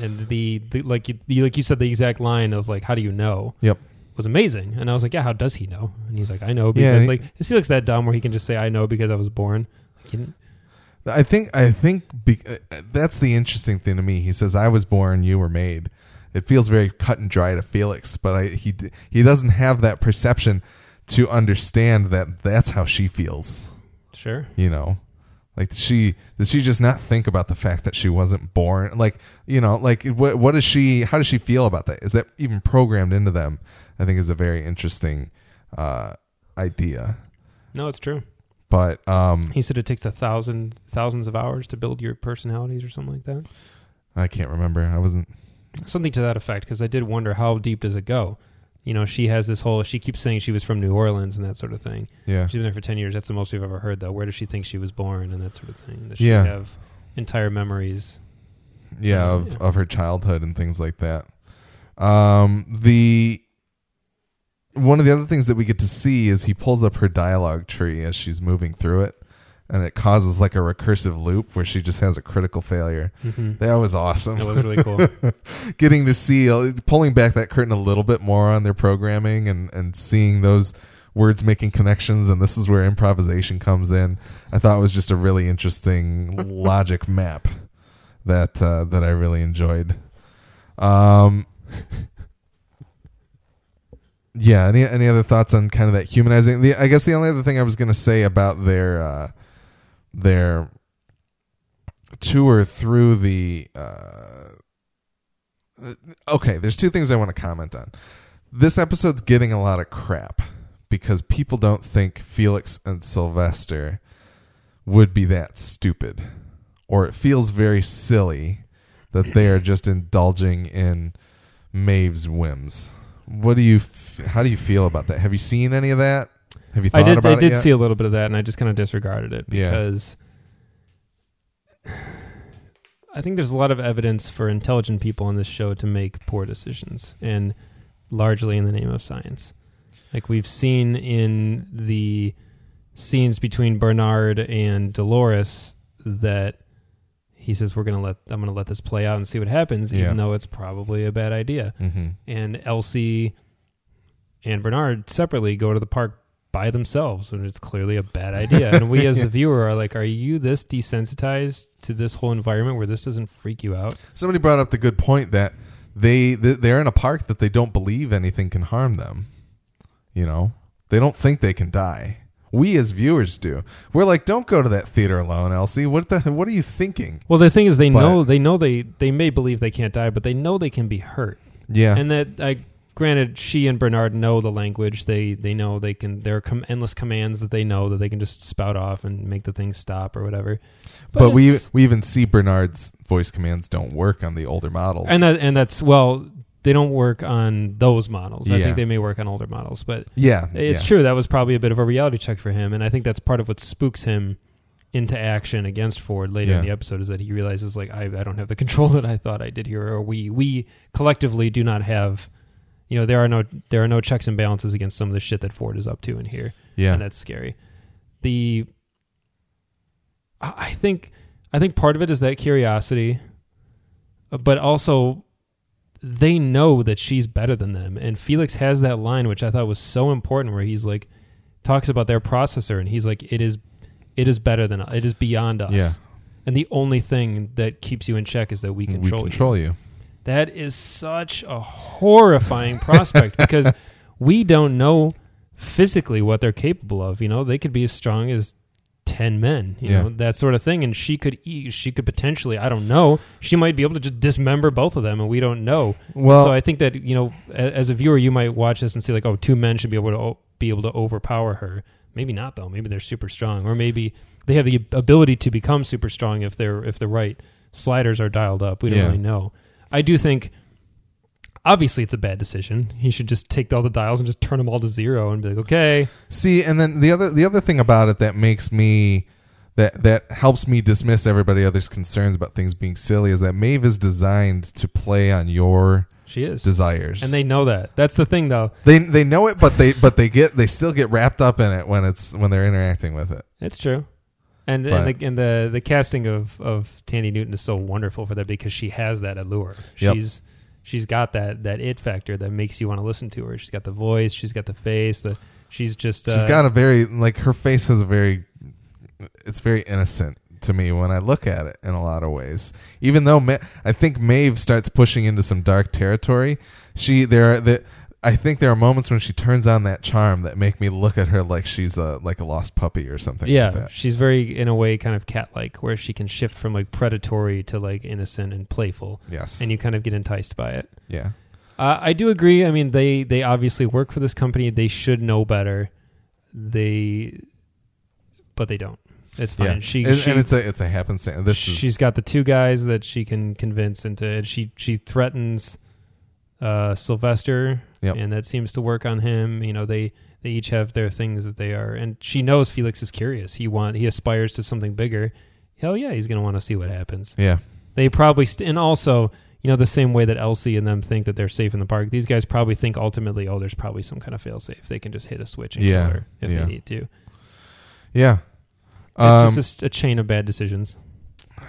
And the, the like you the, like you said the exact line of like how do you know? Yep. Was amazing. And I was like, Yeah, how does he know? And he's like, I know Yeah, because he- like is Felix that dumb where he can just say I know because I was born? Like, I think I think be, uh, that's the interesting thing to me. He says, "I was born, you were made." It feels very cut and dry to Felix, but I, he he doesn't have that perception to understand that that's how she feels. sure. You know, like did she does she just not think about the fact that she wasn't born? Like you know, like what what is she? How does she feel about that? Is that even programmed into them? I think is a very interesting uh, idea. No, it's true. But um, He said it takes a thousand thousands of hours to build your personalities or something like that. I can't remember. I wasn't. Something to that effect, because I did wonder how deep does it go? You know, she has this whole she keeps saying she was from New Orleans and that sort of thing. Yeah. She's been there for 10 years. That's the most we've ever heard, though. Where does she think she was born and that sort of thing? Does she Yeah. have entire memories? yeah Uh, of, yeah. of her childhood and things like that um the one of the other things that we get to see is he pulls up her dialogue tree as she's moving through it, and it causes like a recursive loop where she just has a critical failure. Mhm. That was awesome. That was really cool. Getting to see uh, pulling back that curtain a little bit more on their programming and and seeing those words making connections and this is where improvisation comes in. I thought was just a really interesting logic map that uh, that I really enjoyed. Um, yeah. Any any other thoughts on kind of that humanizing? The I guess the only other thing I was going to say about their uh, their tour through the. Uh, okay, there's two things I want to comment on. This episode's getting a lot of crap because people don't think Felix and Sylvester would be that stupid, or it feels very silly that they are just indulging in Maeve's whims. What do you? F- how do you feel about that? Have you seen any of that? Have you thought I did. about I did yet? see a little bit of that, and I just kind of disregarded it Yeah. because I think there's a lot of evidence for intelligent people on this show to make poor decisions, and largely in the name of science. Like we've seen in the scenes between Bernard and Dolores that he says we're gonna let I'm gonna let this play out and see what happens, Yeah. even though it's probably a bad idea Mm-hmm. and Elsie and Bernard separately go to the park by themselves and it's clearly a bad idea. and we as the viewer are like, are you this desensitized to this whole environment where this doesn't freak you out? Somebody brought up the good point that they they're in a park that they don't believe anything can harm them. You know, they don't think they can die. We as viewers do. We're like, don't go to that theater alone, Elsie. What the? What are you thinking? Well, the thing is, they But- know they know they they may believe they can't die, but they know they can be hurt, Yeah, and that I. Granted, she and Bernard know the language. They they know they can. There are com- endless commands that they know that they can just spout off and make the thing stop or whatever. but, we we even see Bernard's voice commands don't work on the older models. and that and that's well they don't work on those models i Yeah. think they may work on older models but yeah, it's yeah. true that was probably a bit of a reality check for him and i think that's part of what spooks him into action against ford later in the episode is that he realizes like I, I don't have the control that i thought i did here or we we collectively do not have you know there are no there are no checks and balances against some of the shit that ford is up to in here Yeah, and that's scary. The I think I think part of it is that curiosity, uh, but also they know that she's better than them. And Felix has that line which I thought was so important, where he's like talks about their processor, and he's like, "It is, it is better than it is beyond us." Yeah. And the only thing that keeps you in check is that we we control, control you. you. That is such a horrifying prospect because we don't know physically what they're capable of. You know, they could be as strong as ten men. You Yeah. know, that sort of thing. And she could eat. She could potentially. I don't know. She might be able to just dismember both of them, and we don't know. Well, so I think that you know, as a viewer, you might watch this and see like, oh two men should be able to be able to overpower her." Maybe not though. Maybe they're super strong, or maybe they have the ability to become super strong if they're if the right sliders are dialed up. We don't Yeah. really know. I do think. Obviously, it's a bad decision. He should just take all the dials and just turn them all to zero and be like, "Okay, See, and then the other the other thing about it that makes me that that helps me dismiss everybody else's concerns about things being silly is that Maeve is designed to play on your she is," desires. and they know that. That's the thing, though. they they know it, but they but they get they still get wrapped up in it when it's when they're interacting with it. It's true. And But- and, the, and the the casting of of Thandie Newton is so wonderful for that because she has that allure. Yep. She's she's got that that it factor that makes you want to listen to her. She's got the voice. She's got the face. The she's just uh, She's got a very like her face has a very it's very innocent to me when I look at it in a lot of ways. Even though Ma- I think Maeve starts pushing into some dark territory, she there are the I think there are moments when she turns on that charm that make me look at her like she's a like a lost puppy or something. yeah. like that. She's very in a way kind of cat like where she can shift from like predatory to like innocent and playful, yes, and you kind of get enticed by it. yeah, Uh, I do agree. I mean, they they obviously work for this company. They should know better. They, but they don't. It's fine. yeah. She, and, she and it's a it's a happenstance. This is she's got the two guys that she can convince into it. She she threatens uh, Sylvester, Yep. and that seems to work on him. You know, they they each have their things that they are, and she knows Felix is curious. He want he aspires to something bigger. Hell yeah, he's gonna want to see what happens. yeah They probably st- and also you know, the same way that Elsie and them think that they're safe in the park. These guys probably think ultimately, oh, there's probably some kind of fail safe. They can just hit a switch and Yeah, kill her if yeah. they need to. Yeah. It's Um, just a, a chain of bad decisions.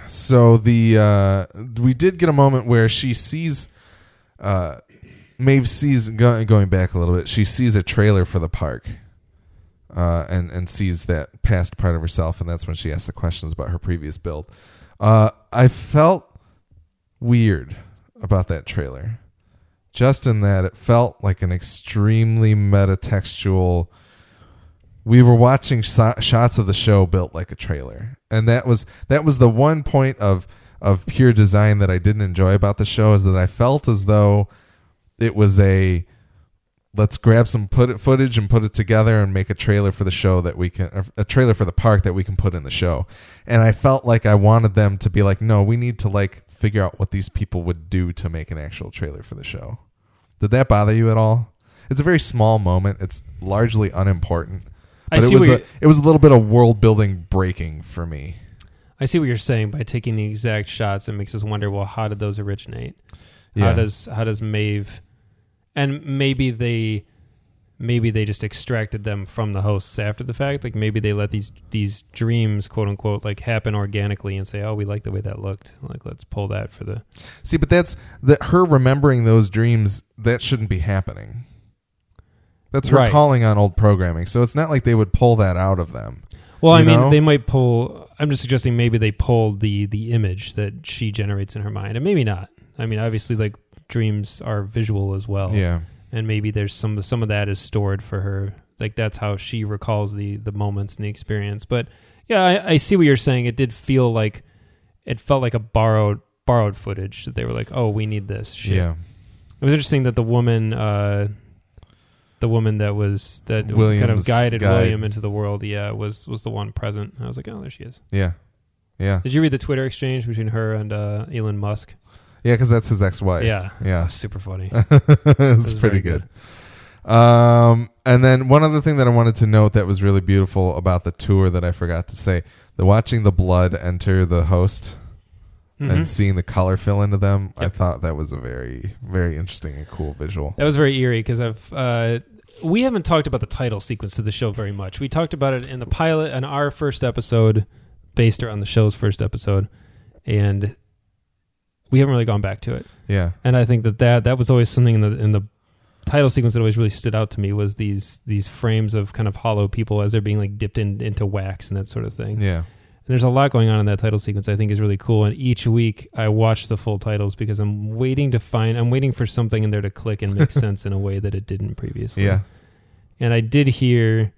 so the uh, we did get a moment where she sees uh, Maeve sees go, going back a little bit. She sees a trailer for the park, uh, and and sees that past part of herself, and that's when she asks the questions about her previous build. Uh, I felt weird about that trailer, just in that it felt like an extremely metatextual. We were watching so- shots of the show built like a trailer, and that was that was the one point of of pure design that I didn't enjoy about the show is that I felt as though it was a let's grab some put it, footage and put it together and make a trailer for the show that we can a trailer for the park that we can put in the show. And i felt like i wanted them to be like no we need to like figure out what these people would do to make an actual trailer for the show. Did that bother you at all? It's a very small moment. It's largely unimportant. I but it see was a, it was a little bit of world building breaking for me. I see what you're saying by taking the exact shots. It makes us wonder, well, how did those originate? yeah. How does how does Maeve, and maybe they, maybe they just extracted them from the hosts after the fact. Like maybe they let these these dreams, quote unquote, like happen organically and say, oh, we like the way that looked. Like let's pull that for the. See, but that's that her remembering those dreams. That shouldn't be happening. That's her Right. calling on old programming. So it's not like they would pull that out of them. Well, I mean, know? they might pull. I'm just suggesting maybe they pulled the the image that she generates in her mind, and maybe not. I mean, obviously, like dreams are visual as well. Yeah, and maybe there's some some of that is stored for her. Like that's how she recalls the the moments and the experience. But yeah I, I see what you're saying. It did feel like it felt like a borrowed borrowed footage that they were like oh we need this shit. yeah. it was interesting that the woman uh the woman that was that kind of guided guide. William into the world yeah was was the one present. I was like oh there she is. Yeah, yeah, did you read the Twitter exchange between her and uh Elon Musk yeah. Because that's his ex-wife. yeah yeah. super funny it's pretty very good. Um, and then one other thing that I wanted to note that was really beautiful about the tour that I forgot to say: the watching the blood enter the host Mhm. and seeing the color fill into them. I thought that was a very, very interesting and cool visual. That was very eerie because I've uh, we haven't talked about the title sequence to the show very much. We talked about it in the pilot in our first episode, based around the show's first episode, and we haven't really gone back to it. Yeah, And I think that that, that was always something in the in the title sequence that always really stood out to me was these these frames of kind of hollow people as they're being like dipped in into wax and that sort of thing. yeah. And there's a lot going on in that title sequence I think is really cool. And each week I watch the full titles because I'm waiting to find I'm waiting for something in there to click and make sense in a way that it didn't previously. Yeah. And I did hear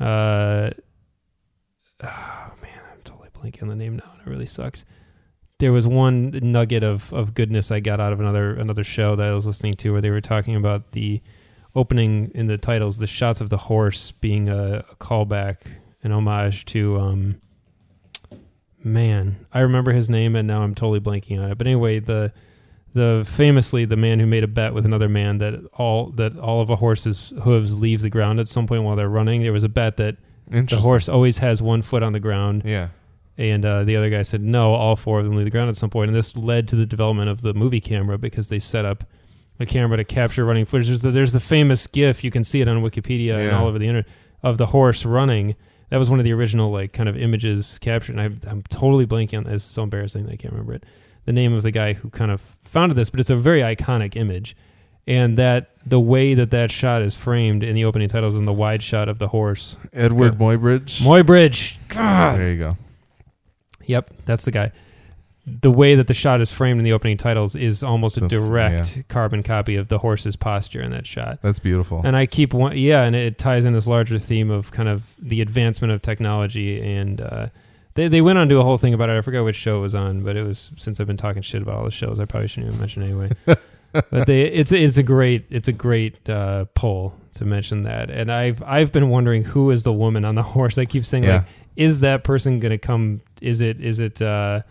uh oh man, I'm totally blanking on the name now. and It really sucks. There was one nugget of, of goodness I got out of another another show that I was listening to where they were talking about the opening in the titles, the shots of the horse being a, a callback, an homage to um man, I remember his name and now I'm totally blanking on it. But anyway, the the famously the man who made a bet with another man that all that all of a horse's hooves leave the ground at some point while they're running. There was a bet that the horse always has one foot on the ground, Yeah. And uh, the other guy said no, all four of them leave the ground at some point. And this led to the development of the movie camera because they set up a camera to capture running footage. There's the, there's the famous GIF you can see it on Wikipedia and all over the internet of the horse running. That was one of the original like kind of images captured. And I, I'm totally blanking on. This. It's so embarrassing that I can't remember it. The name of the guy who kind of founded this, but it's a very iconic image. And that the way that that shot is framed in the opening titles and the wide shot of the horse, Edward. Muybridge. Muybridge. God. There you go. Yep, that's the guy. The way that the shot is framed in the opening titles is almost a That's- direct carbon copy of the horse's posture in that shot. That's beautiful. And I keep one, yeah, and it ties in this larger theme of kind of the advancement of technology. And uh, they they went on to a whole thing about it. I forgot which show it was on, but it was since I've been talking shit about all the shows, I probably shouldn't even mention it anyway. but they it's it's a great it's a great uh, pull to mention that. And I've I've been wondering who is the woman on the horse. I keep saying yeah. like is that person going to come? Is it is it uh,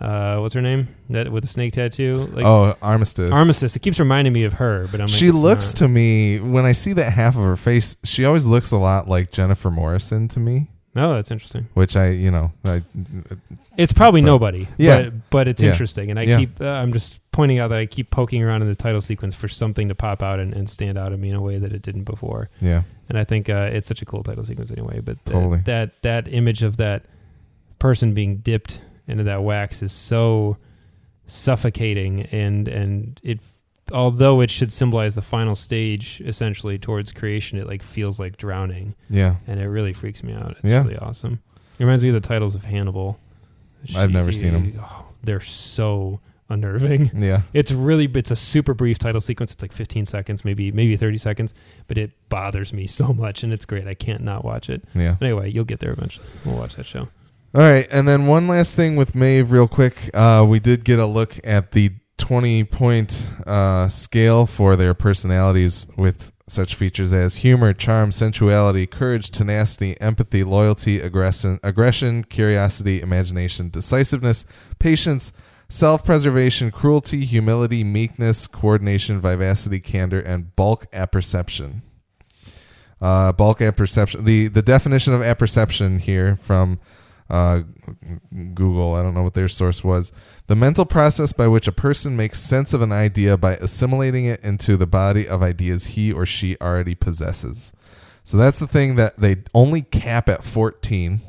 uh, what's her name that with the snake tattoo? Like oh, Armistice. Armistice. It keeps reminding me of her, but I'm like, She looks not. to me when I see that half of her face, she always looks a lot like Jennifer Morrison to me. Oh, that's interesting. which I, you know, I, It's probably But- nobody. Yeah. But, but it's Yeah. interesting. And I Yeah. keep, uh, I'm just pointing out that I keep poking around in the title sequence for something to pop out and, and stand out at me in a way that it didn't before. yeah, And I think uh, it's such a cool title sequence anyway. But Totally. that that image of that person being dipped into that wax is so suffocating, and and it although it should symbolize the final stage essentially towards creation, it like feels like drowning, yeah. and it really freaks me out. It's Yeah. really awesome. It reminds me of the titles of Hannibal. I've never seen 'em. oh, they're so unnerving. Yeah. It's really it's a super brief title sequence. It's like 15 seconds, maybe maybe 30 seconds, but it bothers me so much, and it's great. I can't not watch it. Yeah. But anyway, you'll get there eventually. We'll watch that show. All right, and then one last thing with Maeve, real quick. Uh, we did get a look at the 20 point uh, scale for their personalities with such features as humor, charm, sensuality, courage, tenacity, empathy, loyalty, aggression, aggression, curiosity, imagination, decisiveness, patience, self preservation, cruelty, humility, meekness, coordination, vivacity, candor, and bulk apperception. Uh, bulk apperception. The the definition of apperception here from uh, Google. I don't know what their source was. The mental process by which a person makes sense of an idea by assimilating it into the body of ideas he or she already possesses. So that's the thing that they only cap at 14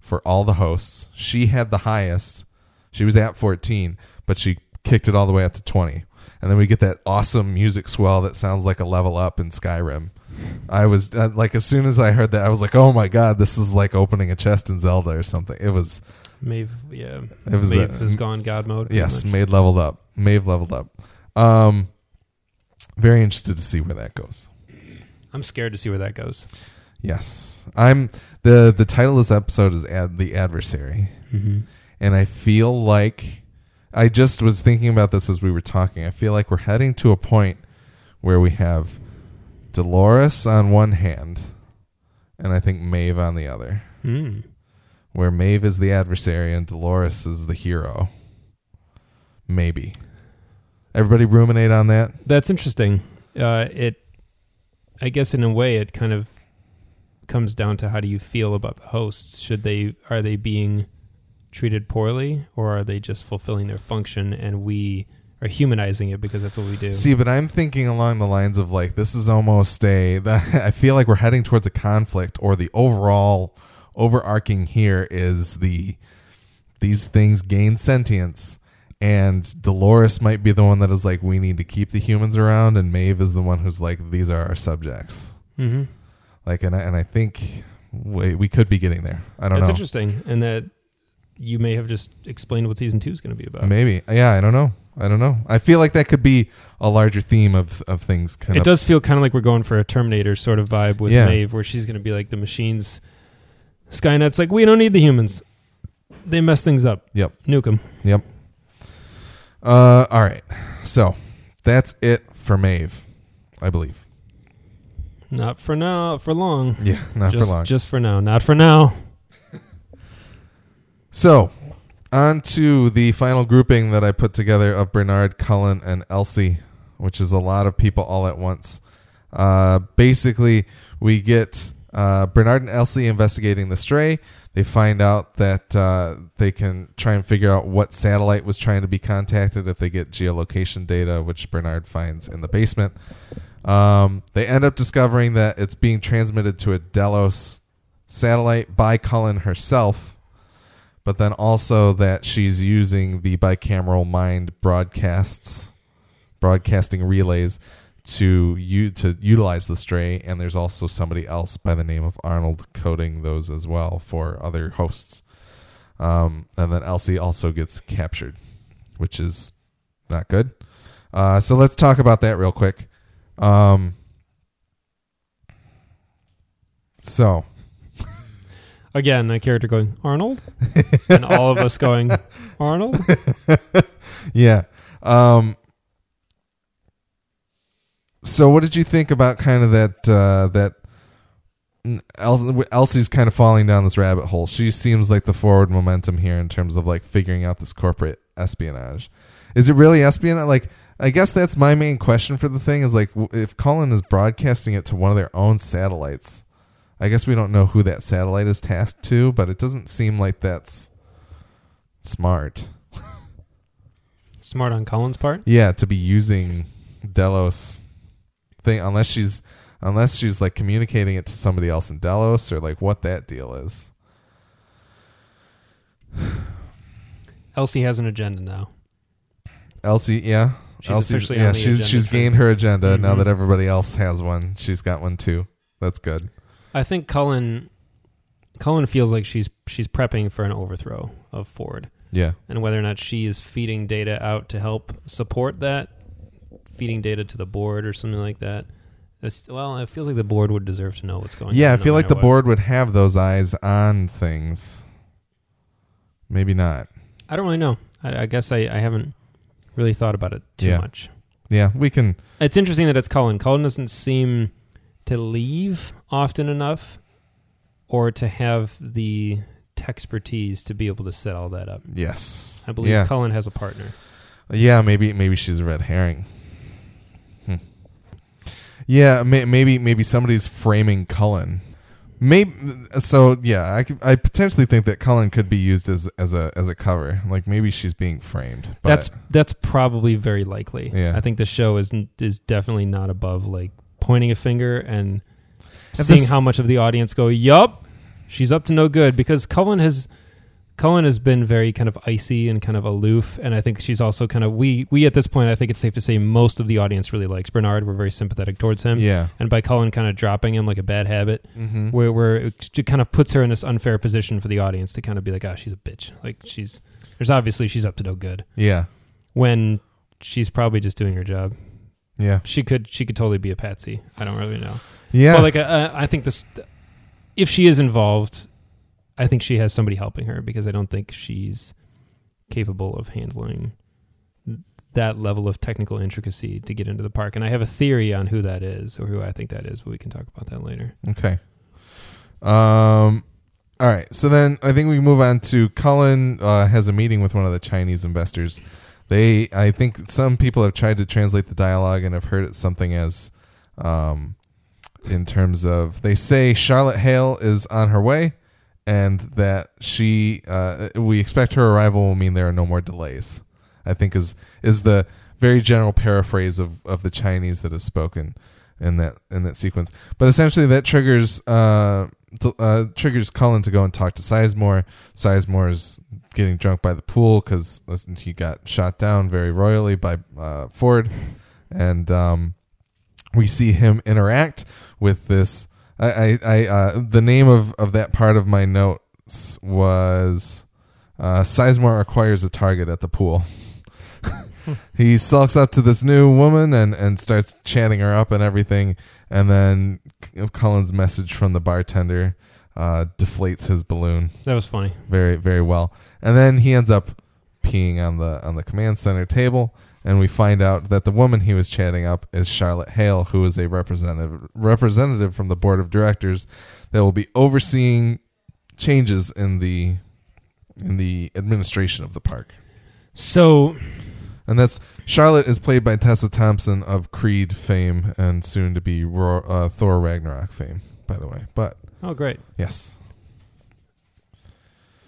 for all the hosts. She had the highest. She was at 14, but she kicked it all the way up to 20. And then we get that awesome music swell that sounds like a level up in Skyrim. I was uh, like, as soon as I heard that, I was like, "Oh my god, this is like opening a chest in Zelda or something." It was, Maeve, yeah, it was, Maeve uh, has gone God mode. yes. Maeve leveled up. Maeve leveled up. Um, very interested to see where that goes. I'm scared to see where that goes. Yes, I'm the the title of this episode is ad, the adversary, Mm-hmm. and I feel like I just was thinking about this as we were talking. I feel like we're heading to a point where we have Dolores on one hand, and I think Maeve on the other. Mm. where Maeve is the adversary and Dolores is the hero. Maybe. Everybody ruminate on that. That's interesting. Uh, it, I guess, in a way, it kind of comes down to how do you feel about the hosts? Should they are they being treated poorly, or are they just fulfilling their function, and we are humanizing it because that's what we do? See, but I'm thinking along the lines of like this is almost a. I feel like we're heading towards a conflict, or the overall overarching here is the these things gain sentience. And Dolores might be the one that is like, we need to keep the humans around, and Maeve is the one who's like, these are our subjects. mm-hmm. Like, and I, and I think we, we could be getting there. I don't That's know. That's interesting, and that you may have just explained what season two is going to be about. Maybe. Yeah, I don't know. I don't know. I feel like that could be a larger theme of, of things kind It of does feel kind of like we're going for a Terminator sort of vibe with Yeah. Maeve, where she's going to be like the machines. Skynet's like, we don't need the humans. They mess things up. Yep. Nuke them. Yep. Uh all right. So, that's it for Maeve, I believe. Not for now. For long. Yeah, not just, for long. Just for now. Not for now. So, on to the final grouping that I put together of Bernard, Cullen, and Elsie, which is a lot of people all at once. Uh, basically, we get uh, Bernard and Elsie investigating the stray. They find out that uh, they can try and figure out what satellite was trying to be contacted if they get geolocation data, which Bernard finds in the basement. Um, they end up discovering that it's being transmitted to a Delos satellite by Cullen herself but then also that she's using the bicameral mind broadcasts, broadcasting relays to u- to utilize the stray. And there's also somebody else by the name of Arnold coding those as well for other hosts. Um, and then Elsie also gets captured, which is not good. Uh, so let's talk about that real quick. Um, so Again, a character going, Arnold? and all of us going, Arnold? yeah. Um, so, what did you think about kind of that? Uh, that El- Elsie's kind of falling down this rabbit hole. She seems like the forward momentum here in terms of like figuring out this corporate espionage. Is it really espionage? Like, I guess that's my main question for the thing is like, if Cullen is broadcasting it to one of their own satellites, I guess we don't know who that satellite is tasked to, but it doesn't seem like that's smart. Smart on Cullen's part. Yeah, to be using Delos thing unless she's unless she's like communicating it to somebody else in Delos or like what that deal is. Elsie has an agenda now. Elsie, yeah. She's yeah, she's she's gained her agenda now Mhm. that everybody else has one. She's got one too. That's good. I think Cullen Cullen feels like she's she's prepping for an overthrow of Ford, Yeah. and whether or not she is feeding data out to help support that, feeding data to the board or something like that. It's, well, it feels like the board would deserve to know what's going on. Yeah, I no feel like the what. board would have those eyes on things. Maybe not. I don't really know. I, I guess I, I haven't really thought about it too Yeah. much. Yeah, we can It's interesting that it's Cullen. Cullen doesn't seem to leave often enough or to have the expertise to be able to set all that up. yes. I believe yeah. Cullen has a partner. Yeah, maybe maybe she's a red herring. Hmm. Yeah, may, maybe maybe somebody's framing Cullen. Maybe so. Yeah, I, could- I potentially think that Cullen could be used as as a as a cover. Like maybe she's being framed. But that's that's probably very likely. Yeah. I think the show is is definitely not above like pointing a finger And seeing this- how much of the audience go, "Yup, she's up to no good." Because Cullen has Cullen has been very kind of icy and kind of aloof, and I think she's also kind of we we at this point I think it's safe to say most of the audience really likes Bernard. We're very sympathetic towards him, yeah. and by Cullen kind of dropping him like a bad habit, Mm-hmm. where where it kind of puts her in this unfair position for the audience to kind of be like, "Ah, she's a bitch." Like she's there's obviously she's up to no good Yeah. when she's probably just doing her job. Yeah. She could she could totally be a patsy. I don't really know. Yeah. But like uh, I think this, if she is involved, I think she has somebody helping her because I don't think she's capable of handling that level of technical intricacy to get into the park. And I have a theory on who that is or who I think that is, but we can talk about that later. Okay. Um. All right. So then I think we move on to Cullen uh, has a meeting with one of the Chinese investors. They, I think, some people have tried to translate the dialogue and have heard it something as, um, in terms of they say Charlotte Hale is on her way, and that she, uh, we expect her arrival will mean there are no more delays. I think is is the very general paraphrase of, of the Chinese that is spoken in that in that sequence. But essentially, that triggers uh, uh, triggers Cullen to go and talk to Sizemore. Sizemore is getting drunk by the pool because he got shot down very royally by uh, Ford, and um, we see him interact with this. I, I, I uh, the name of, of that part of my notes was uh, Sizemore acquires a target at the pool. he sulks up to this new woman and, and starts chatting her up and everything. And then Cullen's message from the bartender uh, deflates his balloon That was funny. very very well. And then he ends up peeing on the on the command center table, and we find out that the woman he was chatting up is Charlotte Hale, who is a representative representative from the board of directors that will be overseeing changes in the in the administration of the park. So And that's Charlotte is played by Tessa Thompson of Creed fame and soon to be Ro- uh, Thor Ragnarok fame, by the way. But oh great. yes,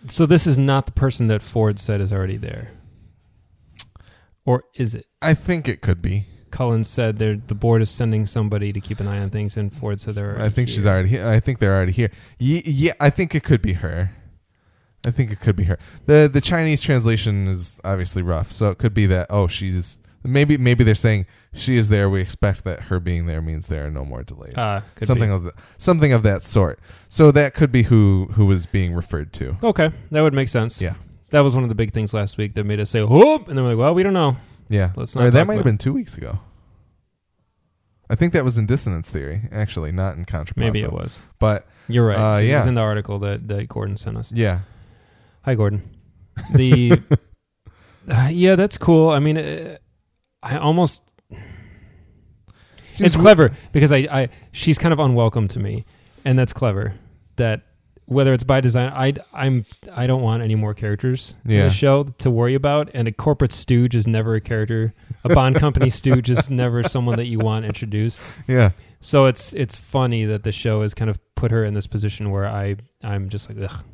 So this is not the person that Ford said is already there, or is it? I think it could be. Cullen said they're, the board is sending somebody to keep an eye on things, and Ford said they're. I think she's already here. I think they're already here. Ye- Yeah, I think it could be her. I think it could be her. the The Chinese translation is obviously rough, so it could be that. Oh, she's maybe maybe they're saying she is there. We expect that her being there means there are no more delays. Ah, could something be. of the, something of that sort. So that could be who who was being referred to. Okay, that would make sense. Yeah, That was one of the big things last week that made us say, "Whoop," and then we're like, "Well, we don't know." yeah. Let's not or that talk might have about- been two weeks ago. I think that was in dissonance theory, actually, not in contrapposto. Maybe it was. but You're right. Uh, 'cause It yeah. was in the article that that Gordon sent us. yeah, Hi, Gordon. The uh, yeah, that's cool. I mean, uh, I almost Seems it's clever because I, I she's kind of unwelcome to me, and that's clever. That whether it's by design, I I'm I don't want any more characters in the show to worry about. And a corporate stooge is never a character. A Bond company stooge is never someone that you want introduced. Yeah. So it's it's funny that the show has kind of put her in this position where I I'm just like ugh.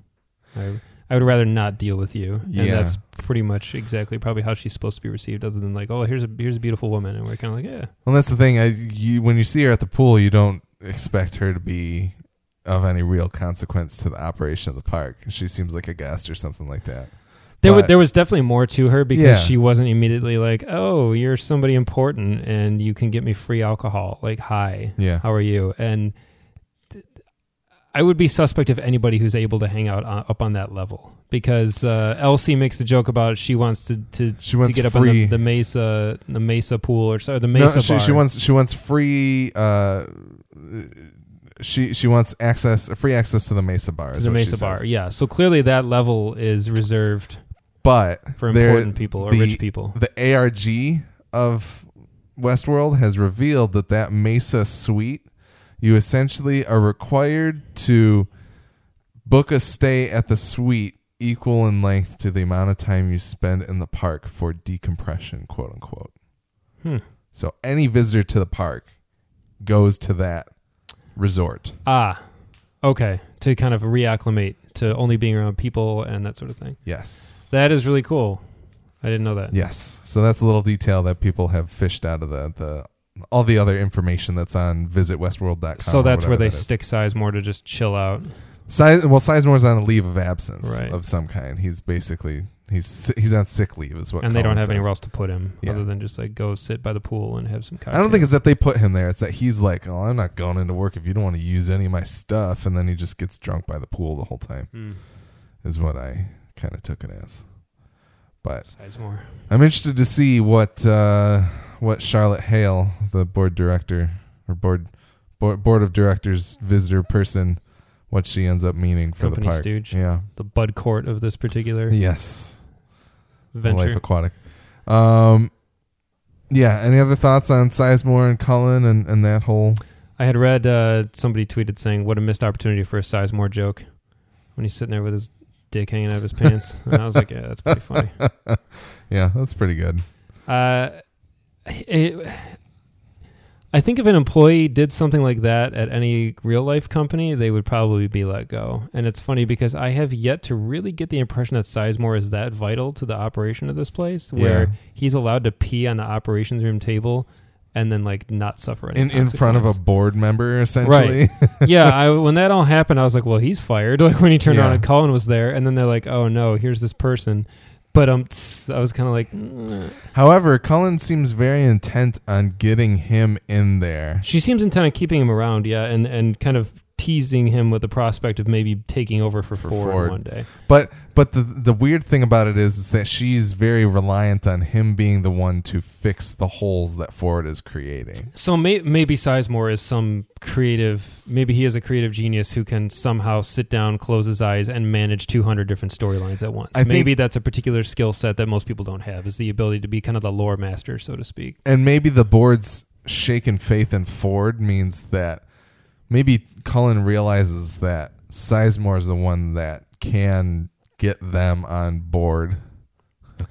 I, I would rather not deal with you, and Yeah. that's pretty much exactly probably how she's supposed to be received. Other than like, oh, here's a here's a beautiful woman, and we're kind of like, yeah, Well, that's the thing. I, you, when you see her at the pool, you don't expect her to be of any real consequence to the operation of the park. She seems like a guest or something like that. There, was But- there was definitely more to her because Yeah. she wasn't immediately like, "Oh, you're somebody important, and you can get me free alcohol." Like, "Hi, Yeah. how are you?" And th- I would be suspect of anybody who's able to hang out on, up on that level because uh, Elsie makes the joke about she wants to to, She wants to get up on the, the Mesa the Mesa pool or sorry the Mesa no, she, she wants she wants free. Uh, she she wants access free access to the Mesa bar. to the Mesa bar. Yeah, so clearly that level is reserved But for important people or the- rich people. the ARG of Westworld has revealed that that Mesa suite, you essentially are required to book a stay at the suite equal in length to the amount of time you spend in the park for decompression, quote unquote. Hmm. So any visitor to the park goes to that resort. Ah, okay. To kind of reacclimate to only being around people and that sort of thing. Yes. That is really cool. I didn't know that. Yes. So that's a little detail that people have fished out of the, the all the other information that's on visitwestworld.com. So that's where they that stick Sizemore to just chill out. Size well, Sizemore's on a leave of absence Right. of some kind. He's basically he's he's on sick leave, is what. and they don't have says. anywhere else to put him Yeah. other than just like go sit by the pool and have some cocktails. I don't think it's that they put him there. It's that he's like, oh, I'm not going into work if you don't want to use any of my stuff, and then he just gets drunk by the pool the whole time. Hmm. Is what I kind of took it as. But Sizemore. I'm interested to see what uh, what Charlotte Hale, the board director or board board, board of directors visitor person, what she ends up meaning for Company the park. stooge. Yeah. The Bud Cort of this particular Yes. Venture. Life Aquatic. Um, yeah. Any other thoughts on Sizemore and Cullen and, and that whole? I had read uh, somebody tweeted saying, "What a missed opportunity for a Sizemore joke," when he's sitting there with his dick hanging out of his pants, and I was like, "Yeah, that's pretty funny." yeah, that's pretty good. Uh, it, I think if an employee did something like that at any real life company, they would probably be let go. And it's funny because I have yet to really get the impression that Sizemore is that vital to the operation of this place, where Yeah. he's allowed to pee on the operations room table and then like not suffer any In in front of a board member, essentially. yeah, I, when that all happened, I was like, "Well, he's fired." Like when he turned around and Cullen was there, and then they're like, "Oh no, here's this person." But um, I was kind of like, mm. However, Cullen seems very intent on getting him in there. she seems intent on keeping him around, yeah, and and kind of teasing him with the prospect of maybe taking over for, For Ford, Ford. one day. But but the the weird thing about it is, is that she's very reliant on him being the one to fix the holes that Ford is creating. So may, maybe Sizemore is some creative. Maybe he is a creative genius who can somehow sit down, close his eyes, and manage 200 different storylines at once. I maybe that's a particular skill set that most people don't have. Is the ability to be kind of the lore master, so to speak. And maybe the board's shaken faith in Ford means that maybe Cullen realizes that Sizemore is the one that can get them on board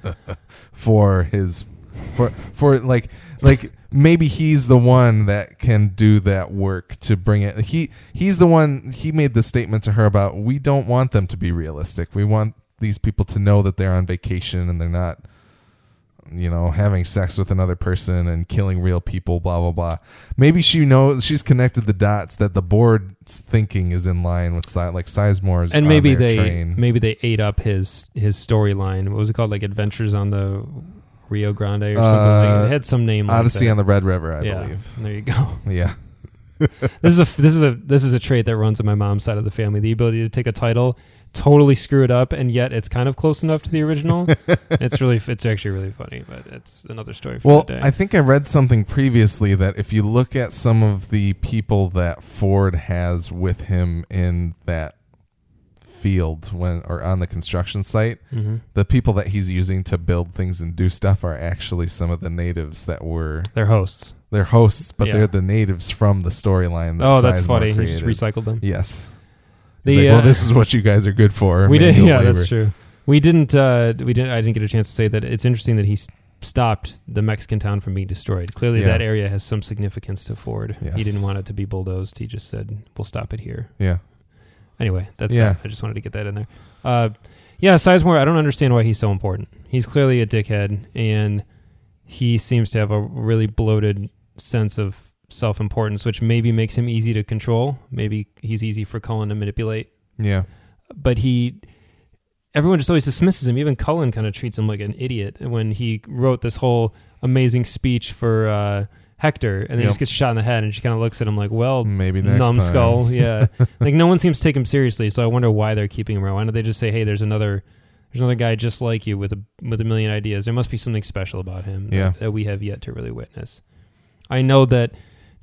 for his for for like like maybe he's the one that can do that work to bring it. He he's the one he made the statement to her about we don't want them to be realistic. We want these people to know that they're on vacation and they're not you know having sex with another person and killing real people blah blah blah maybe she knows she's connected the dots that the board's thinking is in line with like Sizemore's and maybe they train. maybe they ate up his his storyline. What was it called? Like Adventures on the Rio Grande or something. Uh, like, it had some name. like Odyssey that. on the Red River I yeah, believe there you go. yeah This is a this is a this is a trait that runs in my mom's side of the family. The ability to take a title, totally screw it up, and yet it's kind of close enough to the original. it's really it's actually really funny, but it's another story for Well, the day. I think I read something previously that if you look at some of the people that Ford has with him in that field when or on the construction site, hmm the people that he's using to build things and do stuff are actually some of the natives that were They're hosts. they're hosts, but Yeah. they're the natives from the storyline. That Oh, that's Sizemore funny. He just recycled them. Yes. The, like, well, uh, this is what you guys are good for. we did. Yeah, labor. that's true. We didn't. Uh, we didn't. I didn't get a chance to say that. It's interesting that he stopped the Mexican town from being destroyed. Clearly, Yeah. that area has some significance to Ford. He didn't want it to be bulldozed. He just said, "We'll stop it here." Yeah. Anyway, that's Yeah. that. I just wanted to get that in there. Uh, yeah, Sizemore. I don't understand why he's so important. He's clearly a dickhead, and he seems to have a really bloated sense of self-importance, which maybe makes him easy to control. Maybe he's easy for Cullen to manipulate Yeah. but he everyone just always dismisses him even cullen kind of treats him like an idiot when he wrote this whole amazing speech for uh, hector and then he just gets shot in the head and she kind of looks at him like well Maybe next time. numbskull yeah like no one seems to take him seriously so i wonder why they're keeping him around why don't they just say hey there's another there's another guy just like you with a with a million ideas there must be something special about him Yeah. that, that we have yet to really witness i know that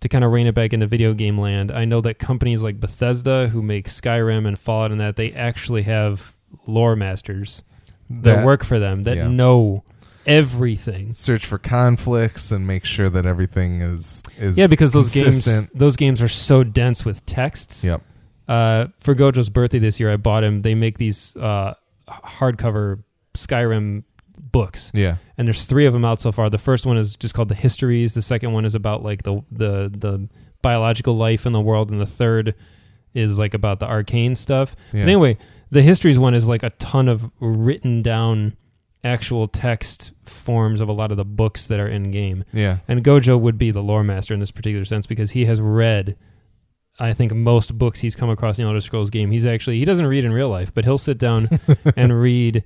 to kind of rein it back into video game land, I know that companies like Bethesda, who make Skyrim and Fallout and that, they actually have lore masters that, work for them that yeah. know everything. search for conflicts and make sure that everything is is Yeah, because those consistent. games those games are so dense with texts. Yep. Uh, for Gojo's birthday this year, I bought him. They make these uh, hardcover Skyrim books, Yeah. and there's three of them out so far. The first one is just called the Histories. The second one is about like the the the biological life in the world, and the third is like about the arcane stuff. Yeah. But anyway, the Histories one is like a ton of written down actual text forms of a lot of the books that are in game. Yeah. And Gojo would be the lore master in this particular sense because he has read, I think, most books he's come across in the Elder Scrolls game. He's actually he doesn't read in real life, but he'll sit down and read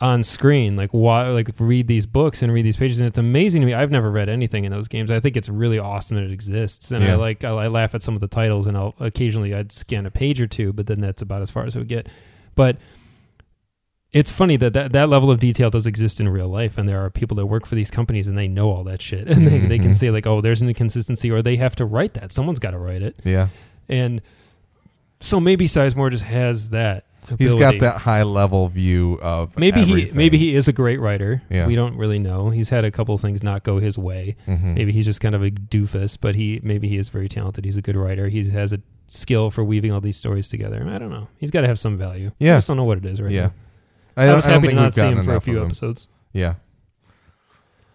on screen, like why, like read these books and read these pages, and it's amazing to me. I've never read anything in those games. I think it's really awesome that it exists, and Yeah. I like I, I laugh at some of the titles, and I'll occasionally I'd scan a page or two, but then that's about as far as it would get. But it's funny that, that that level of detail does exist in real life, and there are people that work for these companies and they know all that shit, and they, they can Mhm. say like, oh, there's an inconsistency, or they have to write that. Someone's got to write it, Yeah. and so maybe Sizemore just has that. He's got that high level view of Maybe he maybe he is a great writer. Yeah. We don't really know. He's had a couple of things not go his way. Mhm. Maybe he's just kind of a doofus, but he maybe he is very talented. He's a good writer. He has a skill for weaving all these stories together. I don't know. He's got to have some value. Yeah. I just don't know what it is right Yeah. now. I, I, don't- was I happy to think not see him for a few episodes. Yeah.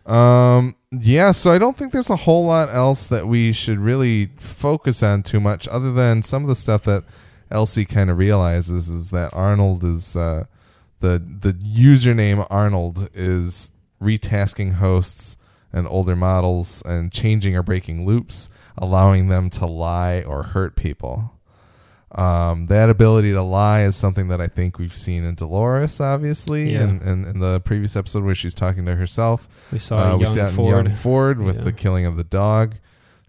Um. Yeah. So I don't think there's a whole lot else that we should really focus on too much, other than some of the stuff that Elsie kind of realizes is that Arnold is uh, the the username Arnold is retasking hosts and older models and changing or breaking loops, allowing them to lie or hurt people. Um, that ability to lie is something that I think we've seen in Dolores, obviously, Yeah. and in, in the previous episode where she's talking to herself. We saw Uh, young we saw it in Ford Young Ford with Yeah. the killing of the dog.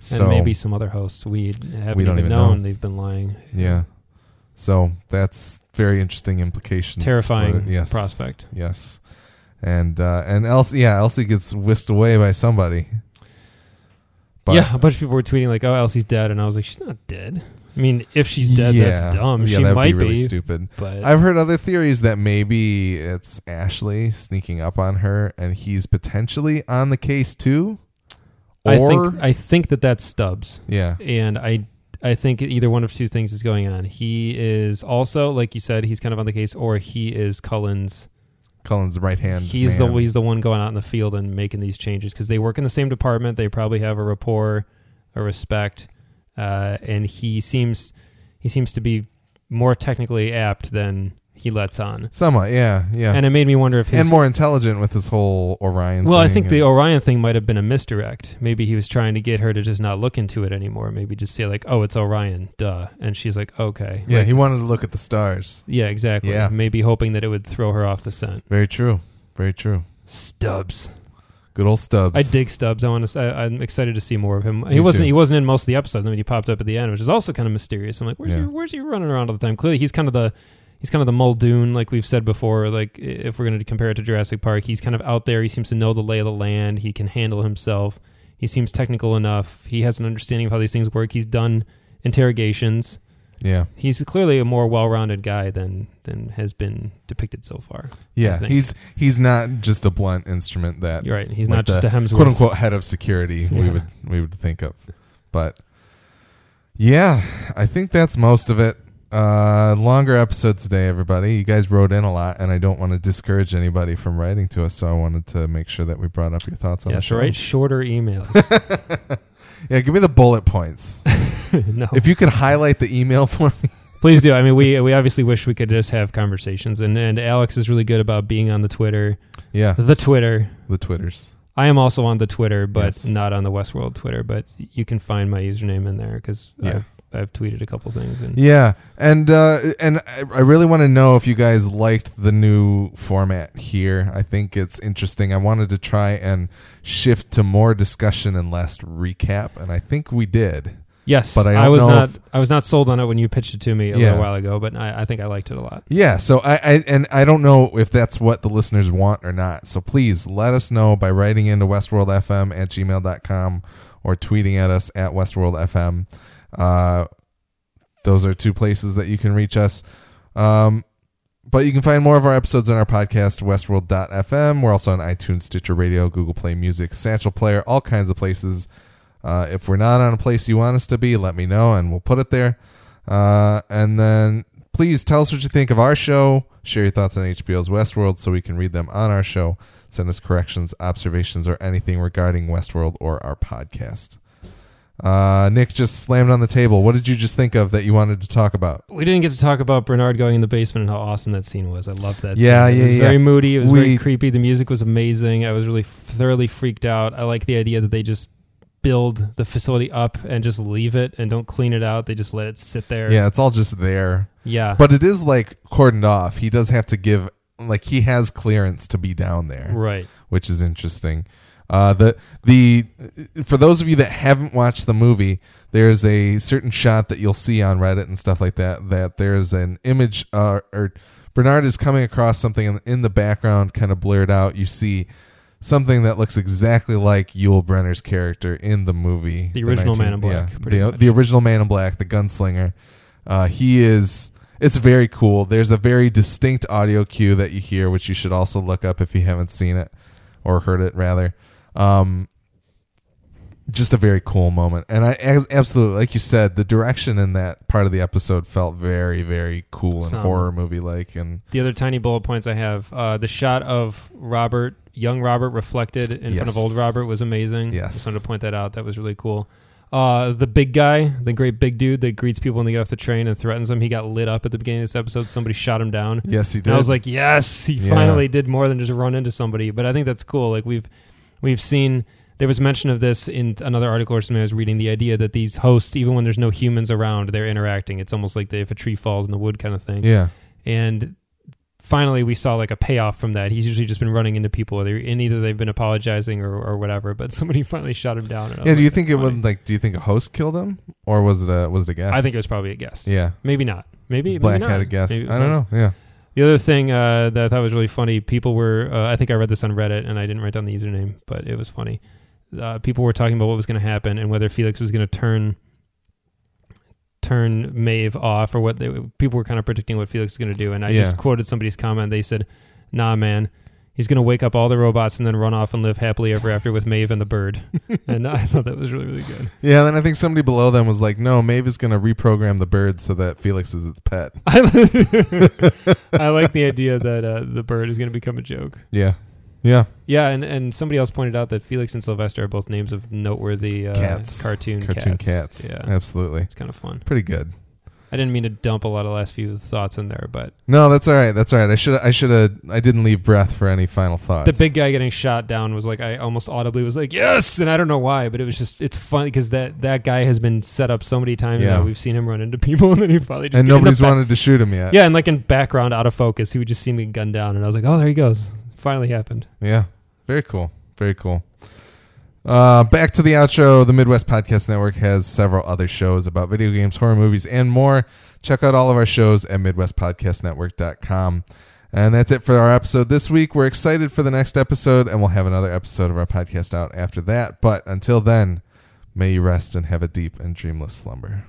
So and maybe some other hosts we haven't We don't even even known know. they've been lying. yeah, so that's very interesting implications. Terrifying yes, prospect. Yes, and uh, and Elsie, yeah, Elsie gets whisked away by somebody. But yeah, a bunch of people were tweeting like, "Oh, Elsie's dead," and I was like, "She's not dead." I mean, if she's dead, yeah, that's dumb. Yeah, she might be really be, stupid. but I've heard other theories that maybe it's Ashley sneaking up on her, and he's potentially on the case too. Or I think I think that that's Stubbs, yeah, and I I think either one of two things is going on. He is also, like you said, he's kind of on the case, or he is Cullen's. Cullen's right hand. He's man. the he's the one going out in the field and making these changes because they work in the same department. They probably have a rapport, a respect, uh, and he seems he seems to be more technically apt than he lets on. somewhat. Yeah, yeah, And it made me wonder if his and more intelligent with this whole Orion. Well, I think the Orion thing might have been a misdirect. Maybe he was trying to get her to just not look into it anymore. Maybe just say like, "Oh, it's Orion, duh," and she's like, "Okay." yeah, Like, he wanted to look at the stars. yeah, exactly. Yeah. Maybe hoping that it would throw her off the scent. Very true. Very true. Stubbs. Good old Stubbs. I dig Stubbs. I want to. I, I'm excited to see more of him. Me he wasn't. too. He wasn't in most of the episodes. Then he popped up at the end, which is also kind of mysterious. I'm like, where's Yeah. he? Where's he running around all the time? Clearly, he's kind of the. He's kind of the Muldoon, like we've said before. Like if we're going to compare it to Jurassic Park, he's kind of out there. He seems to know the lay of the land. He can handle himself. He seems technical enough. He has an understanding of how these things work. He's done interrogations. Yeah, He's clearly a more well-rounded guy than than has been depicted so far. yeah. He's he's not just a blunt instrument that You're right. He's Like not just a Hemsworth. quote unquote head of security we would we would think of. But yeah, I think that's most of it. Uh, longer episode today, everybody. You guys wrote in a lot, and I don't want to discourage anybody from writing to us, so I wanted to make sure that we brought up your thoughts on Yeah, the show. write shorter emails. yeah, give me the bullet points. no, if you could highlight the email for me. please do. I mean, we we obviously wish we could just have conversations, and and Alex is really good about being on the Twitter, Yeah, the Twitter. the Twitters. I am also on the Twitter, but Yes. not on the Westworld Twitter. But you can find my username in there because Yeah. I've I've tweeted a couple things and Yeah, and uh, and I I really want to know if you guys liked the new format here. I think it's interesting. I wanted to try and shift to more discussion and less recap, and I think we did. yes, But I I, was not if- I was not sold on it when you pitched it to me a Yeah. little while ago, but I, I think I liked it a lot. Yeah, so I, I and I don't know if that's what the listeners want or not. So please let us know by writing into westworldfm at gmail.com or tweeting at us at westworldfm. Uh, those are two places that you can reach us. Um, but you can find more of our episodes on our podcast, westworld.fm. We're also on iTunes, Stitcher Radio, Google Play Music, Satchel Player, all kinds of places. Uh, if we're not on a place you want us to be, let me know and we'll put it there. Uh, and then please tell us what you think of our show. Share your thoughts on HBO's Westworld so we can read them on our show. Send us corrections, observations, or anything regarding Westworld or our podcast. Uh, Nick just slammed on the table. What did you just think of that you wanted to talk about? We didn't get to talk about Bernard going in the basement and how awesome that scene was. I loved that. Yeah, scene. It yeah, was yeah. very moody. It was We- very creepy. The music was amazing. I was really thoroughly freaked out. I like the idea that they just build the facility up and just leave it and don't clean it out. They just let it sit there. Yeah, it's all just there. yeah, But it is like cordoned off. He does have to give, like, he has clearance to be down there. right. which is interesting. Uh, the the for those of you that haven't watched the movie, there's a certain shot that you'll see on Reddit and stuff like that. That there's an image, uh, or Bernard is coming across something in, in the background, kind of blurred out. You see something that looks exactly like Yul Brynner's character in the movie, The original Man in Black, yeah, the the original Man in Black, the gunslinger. Uh, he is. It's very cool. There's a very distinct audio cue that you hear, which you should also look up if you haven't seen it or heard it rather. Um, just a very cool moment, and I absolutely, like you said, the direction in that part of the episode felt very, very cool and Phenomenal. horror movie like. And The other tiny bullet points I have: uh, the shot of Robert, young Robert, reflected in front of old Robert was amazing. Yes. just wanted to point that out. That was really cool. Uh, the big guy, the great big dude that greets people when they get off the train and threatens them. He got lit up at the beginning of this episode. Somebody shot him down. yes, he did. And I was like, yes, he Yeah. finally did more than just run into somebody. But I think that's cool. Like we've we've seen there was mention of this in another article or something I was reading. The idea that these hosts, even when there's no humans around, they're interacting. It's almost like they, if a tree falls in the wood kind of thing. yeah, And finally, we saw like a payoff from that. He's usually just been running into people, and either they've been apologizing or, or whatever. But somebody finally shot him down. And yeah. Do you think it funny." was like? Do you think a host killed him, or was it a was it a guest? I think it was probably a guest. yeah. Maybe not. Maybe Black maybe had not. a guess. I Maybe it was don't know. Yeah. The other thing uh, that I thought was really funny, people were, uh, I think I read this on Reddit and I didn't write down the username, but it was funny. Uh, people were talking about what was going to happen and whether Felix was going to turn turn Maeve off or what they, people were kind of predicting what Felix was going to do. And I Yeah. just quoted somebody's comment. They said, nah, man, he's going to wake up all the robots and then run off and live happily ever after with Maeve and the bird. and I thought that was really, really good. Yeah. Then I think somebody below them was like, "No, Maeve is going to reprogram the bird so that Felix is its pet." I, I like the idea that uh, the bird is going to become a joke. Yeah. Yeah. Yeah, and, and somebody else pointed out that Felix and Sylvester are both names of noteworthy uh, Cats. cartoon Cartoon cats. cats. Yeah, Absolutely. it's kind of fun. Pretty good. I didn't mean to dump a lot of last few thoughts in there, but No, that's all right. That's all right. I should I should have I didn't leave breath for any final thoughts. the big guy getting shot down was like I almost audibly was like yes, and I don't know why, but it was just it's funny because that that guy has been set up so many times Yeah. now. We've seen him run into people, and then he finally just and get in the nobody's back- wanted to shoot him yet. Yeah, and like in background, out of focus, he would just see me gun down, and I was like, oh, there he goes. Finally happened. Yeah. Very cool. Very cool. Uh, back to the outro. The Midwest Podcast Network has several other shows about video games, horror movies, and more. Check out all of our shows at MidwestPodcastNetwork.com. And that's it for our episode this week. We're excited for the next episode, and we'll have another episode of our podcast out after that. But until then, may you rest and have a deep and dreamless slumber.